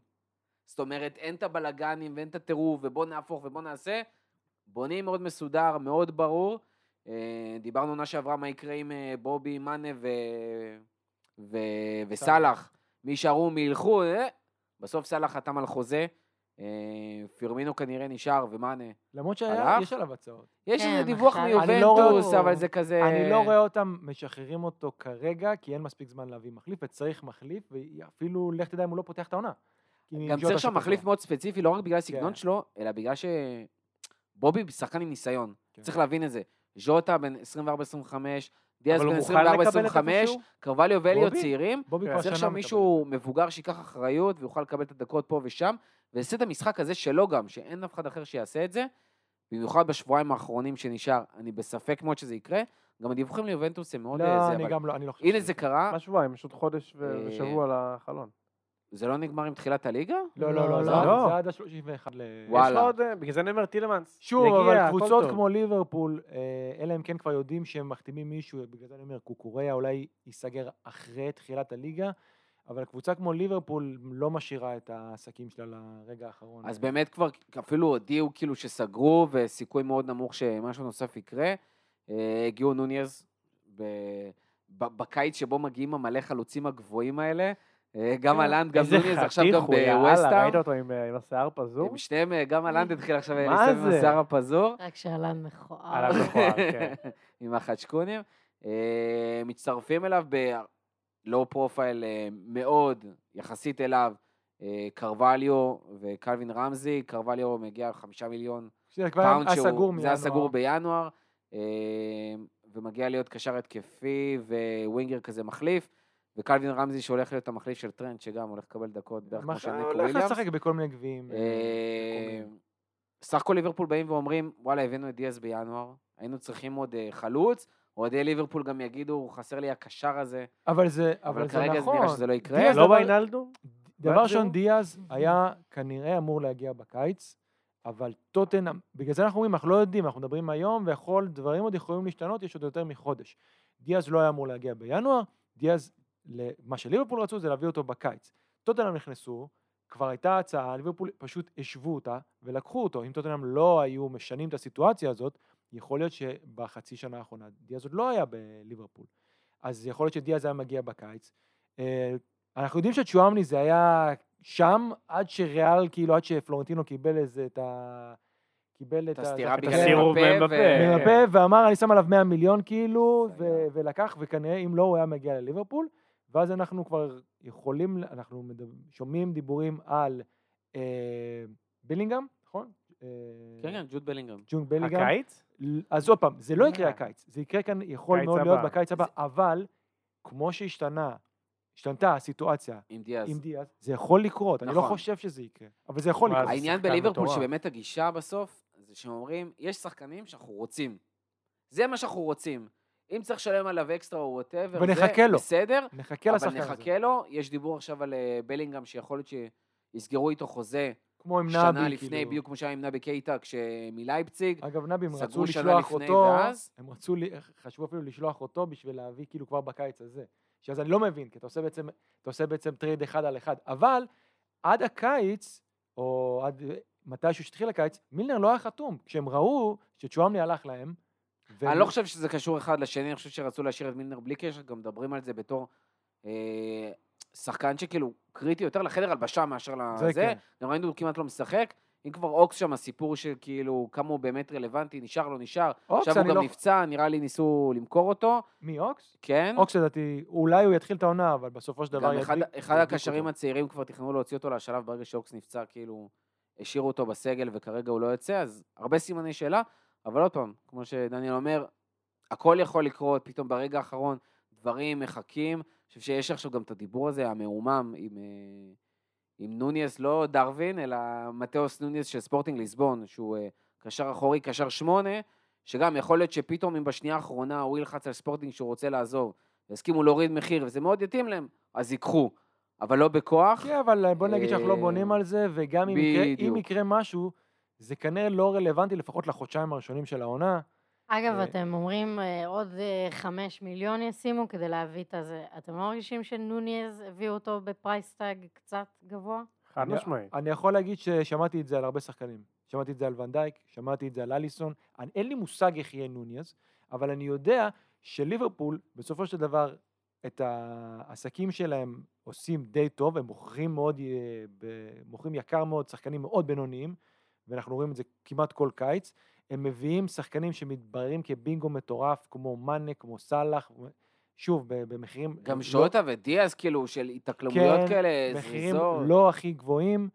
זאת אומרת, אין את הבלגנים ואין את הטירוף, ובוא נהפוך ובוא נעשה. בונים מאוד מסודר, מאוד ברור. אה, דיברנו עונה שעברה מה יקרה עם אה, בובי, מאנה ו... ו... וסאלח. מי יישארו, מי ילכו, אה? בסוף סאלח חתם על חוזה. אה, פירמינו כנראה נשאר, ומאנה. למרות שהיה, הלך? יש עליו הצעות. יש כן, איזה דיווח אני לא מיובנטוס, רואה- אבל זה כזה... אני לא רואה אותם משחררים אותו כרגע, כי אין מספיק זמן להביא מחליף, וצריך מחליף, ואפילו, לך תדע אם הוא לא פותח את העונה. גם צריך שם. מחליף מאוד ספציפי, לא רק בגלל הסגנון כן. שלו, אלא בגלל ש... בובי שחקן עם ניסיון. כן. צריך להבין את זה. ז'וטה בן 24-25, דיאז בן מוכן לקבל את 24-25, איפשהו? קרווליו ואליוט בובי? צעירים. כן. צריך שם. מישהו מבוגר שייקח אחריות ויוכל לקבל את הדקות פה ושם, את המשחק הזה שלו גם, שאין אף אחד אחר שיעשה את זה, במיוחד בשבועיים האחרונים שנשאר, אני בספק מאוד שזה יקרה. גם הדיווחים ליובנטוס הם מאוד... אה, לא, זה, אני אבל גם לא, אני לא חושב הנה זה. קרה, מה שבועיים? יש עוד חודש ו- אה, ושבוע לחלון. זה לא נגמר עם תחילת הליגה? לא, לא, לא, לא. לא. זה עד ה-31 ל... יש וואלה. לך עוד... אה, בגלל זה אני אומר טילמנס. שוב, אבל קבוצות טוב. כמו ליברפול, אה, אלא אם כן כבר יודעים שהם מחתימים מישהו, בגלל זה אני אומר, קוקוריה אולי ייסגר אחרי תחילת הליגה, אבל קבוצה כמו ליברפול לא משאירה את העסקים שלה לרגע האחרון. אז באמת כבר אפילו הודיעו כאילו שסגרו, וסיכוי מאוד נמוך שמשהו נוסף יקרה. אה, הגיעו ב- בקיץ שבו מגיעים המלא חלוצים הגבוהים האלה. אה, גם כן. האלנד, גם איזה נוניז, עכשיו חתיך גם הוא, יאללה, בווסטהאם. ראית אותו עם אה, עם השיער פזור? הם שניהם, אה, גם האלנד התחיל עכשיו להסתובב עם? השיער הפזור. רק שאלן מכוער. עליו מכוער, כן. [LAUGHS] עם החדשקונים. אה, מצטרפים אליו פרופייל אה, מאוד, יחסית אליו, אה, קרבאליו וקלווין רמזי. קרבאליו מגיע חמישה מיליון פאונד שהוא, סגור זה היה. סגור בינואר, אה, ומגיע להיות קשר התקפי ו winger כזה מחליף, וקלווין רמזי שהולך להיות המחליף של טרנד, שגם הולך לקבל דקות בערך כמו של ניקו הולך וויליאמס. לשחק בכל מיני גביעים. סך הכל ליברפול באים ואומרים, וואלה, הבאנו את דיאז בינואר, היינו צריכים עוד חלוץ, אוהדי ליברפול גם יגידו, חסר לי הקשר הזה, אבל זה, אבל אבל זה כרגע זה נכון. נראה שזה לא יקרה. דיאז לא ויינלדום? דבר ראשון? דיאז היה כנראה אמור להגיע בקיץ, אבל טוטנאם, בגלל זה אנחנו אומרים, אנחנו לא יודעים, אנחנו מדברים היום, ויכול, דברים עוד יכולים להשתנות, יש עוד יותר מחודש. דיאז לא היה אמור להגיע בינואר, דיאז, מה שליברפול רצו זה להביא אותו בקיץ. טוטנאם נכנסו, כבר הייתה הצעה, ליברפול פשוט השוו אותה ולקחו אותו. אם טוטנאם לא היו משנים את הסיטואציה הזאת, יכול להיות שבחצי שנה האחרונה דיאז עוד לא היה בליברפול. אז יכול להיות שדיאז היה מגיע בקיץ. אה, אנחנו יודעים שצ'ואמני זה היה שם, עד שריאל, כאילו, עד שפלורנטינו קיבל איזה את ה... קיבל את, הסתירה את בגלל. ו- מאמבפה, ואמר, אני שם עליו 100 מיליון, כאילו, ולקח, וכנראה, אם לא, הוא היה מגיע לליברפול. ואז אנחנו כבר יכולים, אנחנו שומעים דיבורים על אה, בילינגהם, נכון? אה, כן, כן, ג'וד בלינגהם. ג'ונג בילינגהם. הקיץ? אז עוד פעם, זה לא יקרה אה. הקיץ, זה יקרה כאן, יכול מאוד להיות. בקיץ הבא, אבל כמו שהשתנה, השתנתה הסיטואציה עם דיאז. עם דיאז, זה יכול לקרות, אני לא נכון. חושב שזה יקרה, אבל זה יכול לקרות. זה העניין בליברפול. שבאמת הגישה בסוף, זה שהם אומרים, יש שחקנים שאנחנו רוצים. זה מה שאנחנו רוצים. אם צריך לשלם עליו אקסטרה או whatever, ונחכה לו. בסדר, נחכה אבל לשחקן הזה. נחכה לו. יש דיבור עכשיו על אה, בלינגהם, שיכול להיות שיסגרו איתו חוזה כמו עם נבי, שנה לפני, כאילו. בדיוק כמו שהיה עם נבי קייטה, כשמלייפציג. אגב, נבי, הם רצו לשלוח אותו, ואז? הם רצו, חשבו אפילו לשלוח אותו בשביל להביא כאילו כבר בקיץ הזה. שאז אני לא מבין, כי אתה עושה בעצם, אתה עושה בעצם trade אחד על אחד. אבל עד הקיץ, או עד מתישהו שהתחיל הקיץ, מילנר לא היה חתום. כשהם ראו שצ'ואמני הלך להם, והם- אני לא חושב שזה קשור אחד לשני, אני חושב שרצו להשאיר את מילנר בלי קשר, גם מדברים על זה בתור אה, שחקן שכאילו קריטי יותר לחדר הלבשה מאשר זה לזה. כן. גם ראינו, הוא כמעט לא משחק. אם כבר אוקס שם, הסיפור של כאילו כמה הוא באמת רלוונטי, נשאר, לא נשאר. אוקס, עכשיו הוא גם לא... נפצע, נראה לי ניסו למכור אותו, מי, אוקס? כן. אוקס לדעתי, אולי הוא יתחיל את העונה, אבל בסופו של דבר גם אחד, ידביק- אחד ידביק הקשרים אותו. הצעירים כבר תכננו להוציא אותו לשלב ברגע שאוקס נפצע, כאילו, השאירו אותו בסגל וכרגע הוא לא יוצא, אז הרבה סימני שאלה, אבל עוד פעם, כמו שדניאל אומר, הכל יכול לקרות, פתאום ברגע האחרון דברים מחכים. חושב שיש עכשיו גם את הדיבור הזה, המהומם, עם, אה, עם נוניס, לא דרווין, אלא מתאוס נוניס של ספורטינג ליסבון, שהוא אה, קשר אחורי, קשר שמונה, שגם יכול להיות שפתאום אם בשנייה האחרונה הוא ילחץ על ספורטינג שהוא רוצה לעזוב, והסכימו להוריד מחיר, וזה מאוד יתאים להם, אז ייקחו, אבל לא בכוח. כן, אבל בוא נגיד שאנחנו לא אה, בונים על זה, וגם אם. יקרה משהו, זה כנראה לא רלוונטי לפחות לחודשיים הראשונים של העונה. אגב, אה, אתם אומרים אה, עוד אה, חמש מיליון ישימו כדי להביא את הזה. אתם לא מרגישים שנוניז הביאו אותו ב price tag קצת גבוה? חד אני- משמעית. אני יכול להגיד ששמעתי את זה על הרבה שחקנים. שמעתי את זה על ונדייק, שמעתי את זה על אליסון. אני, אין לי מושג איך יהיה נוניז, אבל אני יודע שליברפול, בסופו של דבר, את העסקים שלהם עושים די טוב, הם מוכרים מאוד, מוכרים יקר מאוד, שחקנים מאוד בינוניים, ואנחנו רואים את זה כמעט כל קיץ. הם מביאים שחקנים שמתבררים כבינגו מטורף, כמו מאנה, כמו סאלח, שוב, במחירים... גם לא- שוטה ודיאז, כאילו, של התאקלמויות כן, כאלה, מחירים זריזות. לא הכי גבוהים.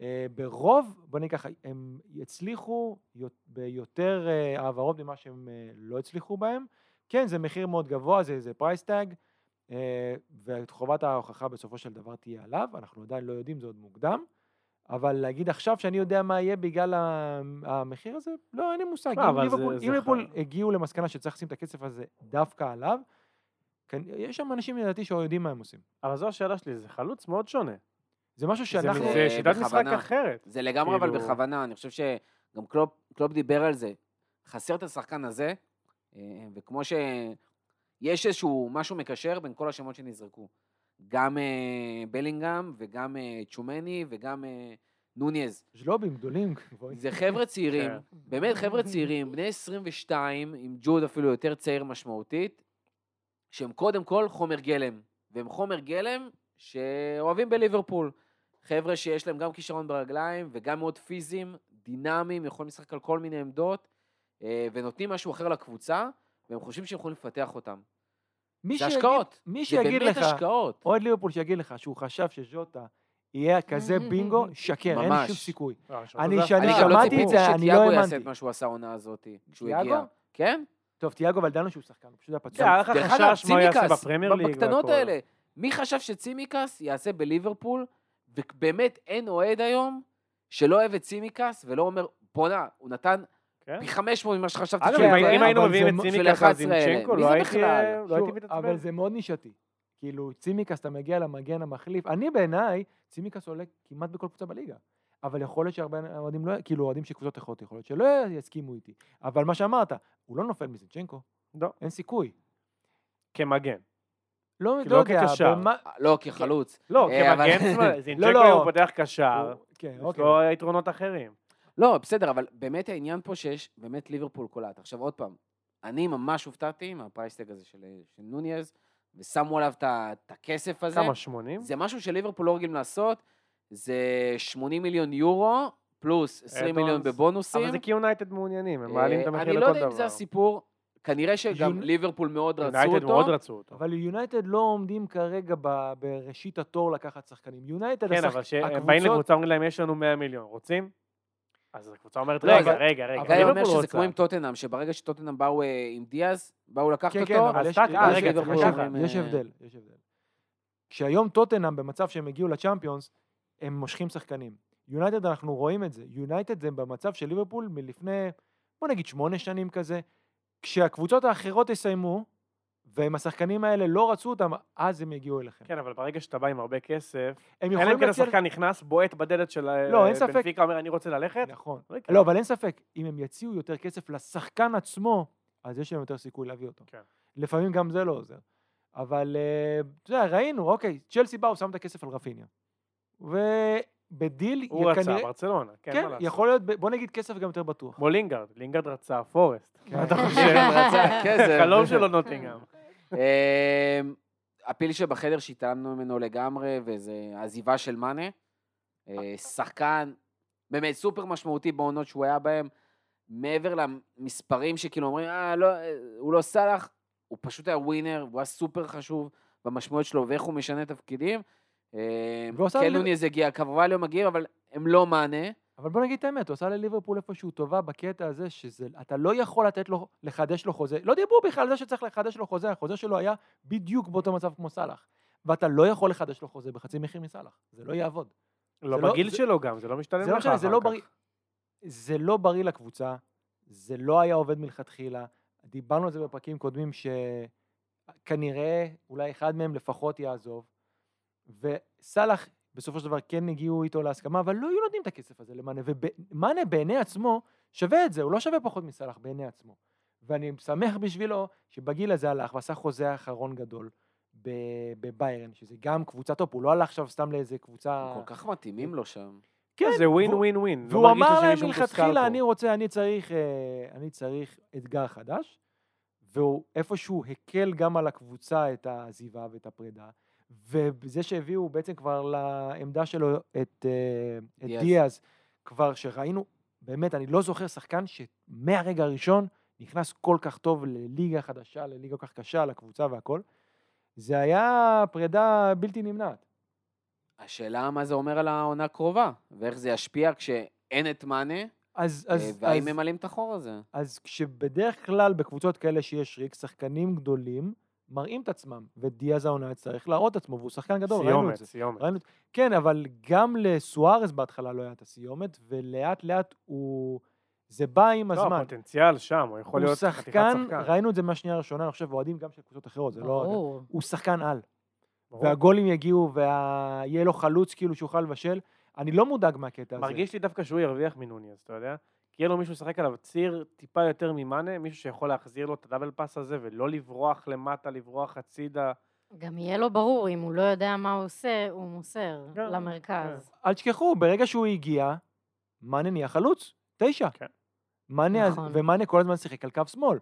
אה, ברוב, בוא ככה, הם יצליחו יות- ביותר אה, העברות ממה שהם אה, לא הצליחו בהם. כן, זה מחיר מאוד גבוה, זה, זה price tag, אה, וחובת ההוכחה בסופו של דבר תהיה עליו, אנחנו עדיין לא יודעים, זה עוד מוקדם. אבל להגיד עכשיו שאני יודע מה יהיה בגלל המחיר הזה, לא, אין לי מושג. לא, אם זה- ליברפול- זה הגיעו למסקנה שצריך לשים את הכסף הזה דווקא עליו, כן, יש שם אנשים לדעתי שיודעים מה הם עושים. אבל זו השאלה שלי, זה חלוץ מאוד שונה. זה משהו זה שאנחנו... זה שיטת משחק. אחרת. זה לגמרי אבל כאילו- בכוונה, אני חושב שגם קלופ, קלופ דיבר על זה. חסר את השחקן הזה, אה, וכמו שיש איזשהו משהו מקשר בין כל השמות שנזרקו. גם אה, בלינגהם, וגם אה, צ'ומני, וגם אה, נוניז. ז'לובים גדולים. [LAUGHS] זה חבר'ה צעירים, כן. באמת חבר'ה צעירים, בני 22, ג'וד אפילו יותר צעיר משמעותית, שהם קודם כל חומר גלם. והם חומר גלם שאוהבים בליברפול. חבר'ה שיש להם גם כישרון ברגליים וגם מאוד פיזיים, דינמיים, יכולים לשחק על כל מיני עמדות, ונותנים משהו אחר לקבוצה, והם חושבים שהם יכולים לפתח אותם. מי זה שיגיד- השקעות. מי זה שיגיד באמת לך, השקעות. אוהד ליברפול שיגיד לך שהוא חשב שז'וטה יהיה כזה בינגו, שקר, אין לי. שום סיכוי. לא, אני- זה שאני אני. גם לא שמעתי את זה, אני לא שתיאגו יעשה האמנתי. את מה שהוא עשה העונה הזאת, כשהוא? הגיע. כן? טוב, תיאגו, אבל ידענו שהוא שחקן, הוא פשוט היה פצוע. היה לך חשש מה הוא יעשה בפרמייר ליג. בקטנות. האלה. מי חשב שצימקס יעשה בליברפול, ובאמת אין אוהד היום שלא אוהב את צימקס ולא אומר, בואנה, הוא נתן? פי 500 ממה שחשבתי אגב, אם כן, היינו אבל מביאים זה את צימקס 11 אז עם. צ'נקו, לא זה הייתי? לא הייתי מתעצבן. אבל זה מאוד נישתי. כאילו, צימקס, אתה מגיע למגן המחליף. אני בעיניי, צימקס עולה כמעט בכל קבוצה בליגה. אבל יכול להיות שהרבה אוהדים לא, כאילו אוהדים של קבוצות אחרות, יכול להיות שלא יסכימו איתי. אבל מה שאמרת, הוא לא נופל מזינצ'נקו, לא, אין סיכוי. כמגן. לא, לא לא יודע, כקשר. במה... לא, כחלוץ. לא, אה, כמגן, זינצ'נקו [LAUGHS] לא, לא. הוא פותח קשר, כן, יש אוקיי. לו יתרונות אחרים. לא, בסדר, אבל באמת העניין פה שיש, באמת ליברפול קולט. עכשיו עוד פעם, אני ממש הופתעתי מהפרייסטג הזה של, של נוניז, ושמו עליו את הכסף הזה. כמה, 80? זה משהו שליברפול לא רגילים לעשות, זה 80 מיליון יורו, פלוס 20 מיליון. בבונוסים. אבל זה כי יונייטד מעוניינים, הם אה, מעלים את המחיר לכל אני דבר. לא יודע אם זה הסיפור, כנראה שגם יונ- ליברפול מאוד רצו יונייטד אותו. מאוד רצו אותו. אבל יונייטד לא עומדים כרגע ב- בראשית התור לקחת שחקנים. יונייטד, כן, השחק- אבל כשהם באים לקבוצה, אומרים להם, יש לנו 100 מיליון, רוצים? אז הקבוצה אומרת, לא, רגע, אבל- רגע, רגע, אבל אני אומר ליברפול שזה רוצה. כמו עם טוטנאם, שברגע שטוטנאם באו אה, עם דיאז, באו לקחת כן, אותו, כן, אבל אז יש, טאק, אה, יש- רגע, יש- צריך לקחת. יש הבדל, יש הבדל. כשהיום טוטנאם במצב שהם הגיעו לצ'אמפיונס, הם מושכים שחקנים. יונייטד, אנחנו רואים את זה. יונייטד זה במצב של ליברפול מלפני, בוא נגיד שמונה שנים כזה. כשהקבוצות האחרות יסיימו, ואם השחקנים האלה לא רצו אותם, אז הם יגיעו אליכם. כן, אבל ברגע שאתה בא עם הרבה כסף, הם אלא אם יכולים כן להציע... השחקן נכנס, בועט בדלת של לא, אין ספק. בנפיקה, אומר, אני רוצה ללכת, נכון. לא יקרה. לא, אבל אין ספק, אם הם יציעו יותר כסף לשחקן עצמו, אז יש להם יותר סיכוי להביא אותו. כן. לפעמים גם זה לא עוזר. אבל אה, אתה יודע, ראינו, אוקיי, צ'לסי באו, שם את הכסף על רפיניה. and deal, הוא רצה, כנראה- ברצלונה, כן, כן, מה לעשות. יכול להיות, בוא נגיד כסף גם יותר בטוח. כמו לינגארד, לינגארד רצה פורסט. כן. מה אתה חושב? רצה, כן, זה- חלום שלו נוטינגהם. אמ, הפיל שבחדר שהתעלמנו ממנו לגמרי, וזה העזיבה של מאנה. אה, שחקן באמת סופר משמעותי בעונות שהוא היה בהם, מעבר למספרים שכאילו אומרים, אה, לא, אה, הוא לא סאלח, הוא פשוט היה ווינר, הוא היה סופר חשוב במשמעות שלו ואיך הוא משנה תפקידים. נוניז הגיע, קרווליו מגיע, אבל הם לא מענה. אבל בוא נגיד את האמת, הוא עשה לליברפול איפשהו טובה בקטע הזה, שאתה לא יכול לתת לו, לחדש לו חוזה. לא דיברו בכלל על זה שצריך לחדש לו חוזה, החוזה שלו היה בדיוק באותו מצב כמו סאלח. ואתה לא יכול לחדש לו חוזה בחצי מחיר מסאלח, זה לא יעבוד. לא לא- בגיל זה- שלו גם, זה לא משתלם זה לא לך משנה, זה אחר לא כך. בריא. זה לא בריא לקבוצה, זה לא היה עובד מלכתחילה. דיברנו על זה בפרקים קודמים, שכנראה אולי אחד מהם לפחות יעזוב, וסאלח בסופו של דבר כן הגיעו איתו להסכמה, אבל לא היו נותנים את הכסף הזה למאנה, ומאנה בעיני עצמו שווה את זה, הוא לא שווה פחות מסאלח בעיני עצמו. ואני שמח בשבילו שבגיל הזה הלך ועשה חוזה אחרון גדול בביירן, שזה גם קבוצה טופ, הוא לא הלך עכשיו סתם לאיזה קבוצה... כל כך מתאימים לו שם. כן, זה ווין ווין ווין. לא והוא לי אמר להם מלכתחילה. אני רוצה, אני צריך, אה, אני צריך אתגר חדש, והוא איפשהו הקל גם על הקבוצה את העזיבה ואת הפרידה, ובזה שהביאו בעצם כבר לעמדה שלו את, אה, את דיאז. דיאז, כבר שראינו, באמת, אני לא זוכר שחקן שמהרגע הראשון נכנס כל כך טוב לליגה חדשה, לליגה כל כך קשה, לקבוצה והכל. זה היה פרידה בלתי נמנעת. השאלה מה זה אומר על העונה הקרובה, ואיך זה ישפיע כשאין את מאנה, אז, אה, אז, והאם אז, ממלאים את החור הזה. אז כשבדרך כלל בקבוצות כאלה שיש ריק, שחקנים גדולים מראים את עצמם, ודיאז העונה יצטרך להראות את עצמו, והוא שחקן גדול, ראינו סיומת, את זה. סיומת. ראינו, את- כן, אבל גם לסוארז בהתחלה לא היה את הסיומת, ולאט לאט הוא... זה בא עם לא, הזמן. הפוטנציאל שם, הוא יכול הוא להיות חתיכת שחקן, שחקן. ראינו את זה מהשנייה הראשונה, אני חושב, אוהדים גם של קבוצות אחרות, זה לא... ברור. הוא שחקן על. ברור. והגולים יגיעו, ויהיה לו חלוץ כאילו שיוכל לבשל. אני לא מודאג מהקטע הזה. מרגיש לי דווקא שהוא ירוויח מנוניאז, אתה יודע? כי יהיה לו מישהו לשחק עליו ציר טיפה יותר ממאנה, מישהו שיכול להחזיר לו את הדאבל פאס הזה, ולא לברוח למטה, לברוח הצידה. גם יהיה לו ברור, אם הוא לא יודע מה הוא עושה, הוא מוסר כן, למרכז. אל תשכחו, ברגע שהוא הגיע, מאנה נהיה חלוץ, תשע. כן. מאנה, נכון. ומאנה כל הזמן שיחק על קו שמאל.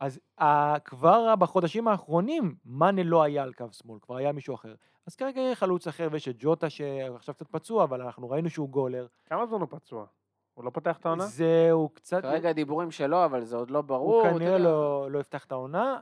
אז ה- כבר בחודשים האחרונים, מאנה לא היה על קו שמאל, כבר היה מישהו אחר. אז כרגע יהיה חלוץ אחר, ויש את ג'וטה שעכשיו קצת פצוע, אבל אנחנו ראינו שהוא גולר. כמה זמן הוא פצוע? הוא לא פותח את העונה? זהו קצת... כרגע דיבורים שלו, אבל זה עוד לא ברור. הוא כנראה. לא, לא יפתח את העונה,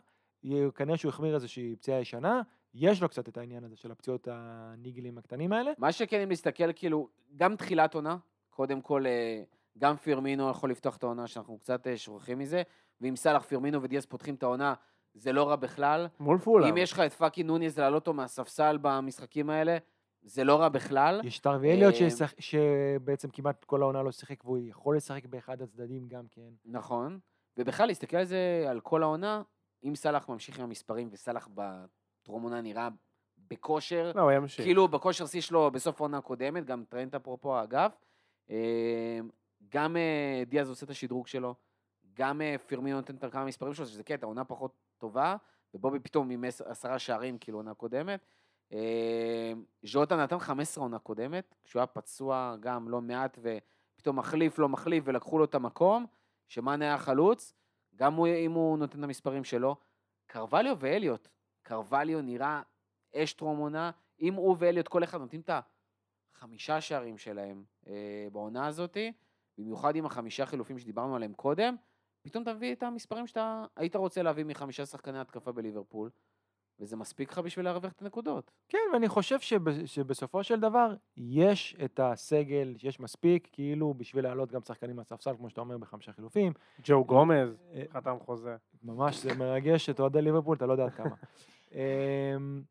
כנראה שהוא החמיר איזושהי פציעה ישנה, יש לו קצת את העניין הזה של הפציעות הניגלים הקטנים האלה. מה שכן, אם להסתכל, כאילו, גם תחילת עונה, קודם כל, אה, גם פירמינו יכול לפתוח את העונה, שאנחנו קצת אה, שוכחים מזה, ואם סאלח, פירמינו ודיאס פותחים את העונה, זה לא רע בכלל. מול פולהאם. אם יש לך את fucking נוניז להעלות אותו מהספסל במשחקים האלה, זה לא רע בכלל. יש הארווי אליוט אה, שבעצם כמעט כל העונה לא שיחק, והוא יכול לשחק באחד הצדדים גם כן. נכון. ובכלל, להסתכל על זה, על כל העונה, אם סאלח ממשיך עם המספרים, וסאלח בטרום עונה נראה בכושר, לא, הוא ימשיך. כאילו בכושר שיא שלו בסוף העונה הקודמת, גם טרנט אפרופו אגב, אה, גם אה, דיאז עושה את השדרוג שלו, גם פירמינו נותן את כמה מספרים שלו, שזה קטע, עונה פחות טובה, ובובי פתאום עם עש- עשרה שערים, כאילו עונה קודמת. אה, ז'וטה נתן 15 עונה קודמת, כשהוא היה פצוע גם לא מעט, ופתאום מחליף, לא מחליף, ולקחו לו את המקום, שמאנה היה חלוץ, גם הוא, אם הוא נותן את המספרים שלו. קרווליו ואליוט, קרווליו נראה אש טרום עונה, אם הוא ואליוט כל אחד נותנים את החמישה שערים שלהם אה, בעונה הזאתי, במיוחד עם החמישה חילופים שדיברנו עליהם קודם, פתאום תביא את המספרים שאתה היית רוצה להביא מחמישה שחקני התקפה בליברפול, וזה מספיק לך בשביל להרוויח את הנקודות. כן, ואני חושב שב, שבסופו של דבר יש את הסגל, יש מספיק, כאילו בשביל להעלות גם שחקנים מהספסל, כמו שאתה אומר, בחמישה חילופים. ג'ו גומז, אה, חתם חוזה. ממש זה מרגש את אוהדי ליברפול, אתה לא יודע עד כמה. [LAUGHS] אמ,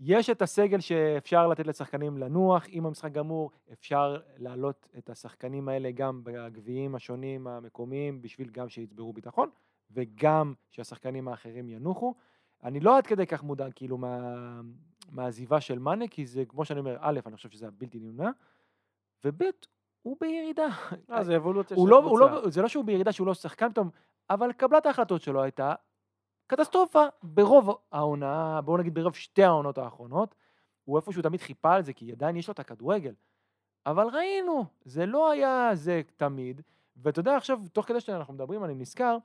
יש את הסגל שאפשר לתת לשחקנים לנוח, אם המשחק גמור, אפשר להעלות את השחקנים האלה גם בגביעים השונים המקומיים, בשביל גם שיצברו ביטחון, וגם שהשחקנים האחרים ינוחו. אני לא עד כדי כך מודאג כאילו מה, מהעזיבה של מאנה, כי זה, כמו שאני אומר, א', אני חושב שזה הבלתי נמנע, וב', הוא בירידה. אה, זה אבולוציה של לא, קבוצה. לא, זה לא שהוא בירידה שהוא לא שחקן פתאום, אבל קבלת ההחלטות שלו הייתה קטסטרופה ברוב העונה, בואו נגיד ברוב שתי העונות האחרונות. הוא איפשהו תמיד חיפה על זה, כי עדיין יש לו את הכדורגל. אבל ראינו, זה לא היה זה תמיד. ואתה יודע, עכשיו, תוך כדי שאנחנו מדברים, אני נזכר,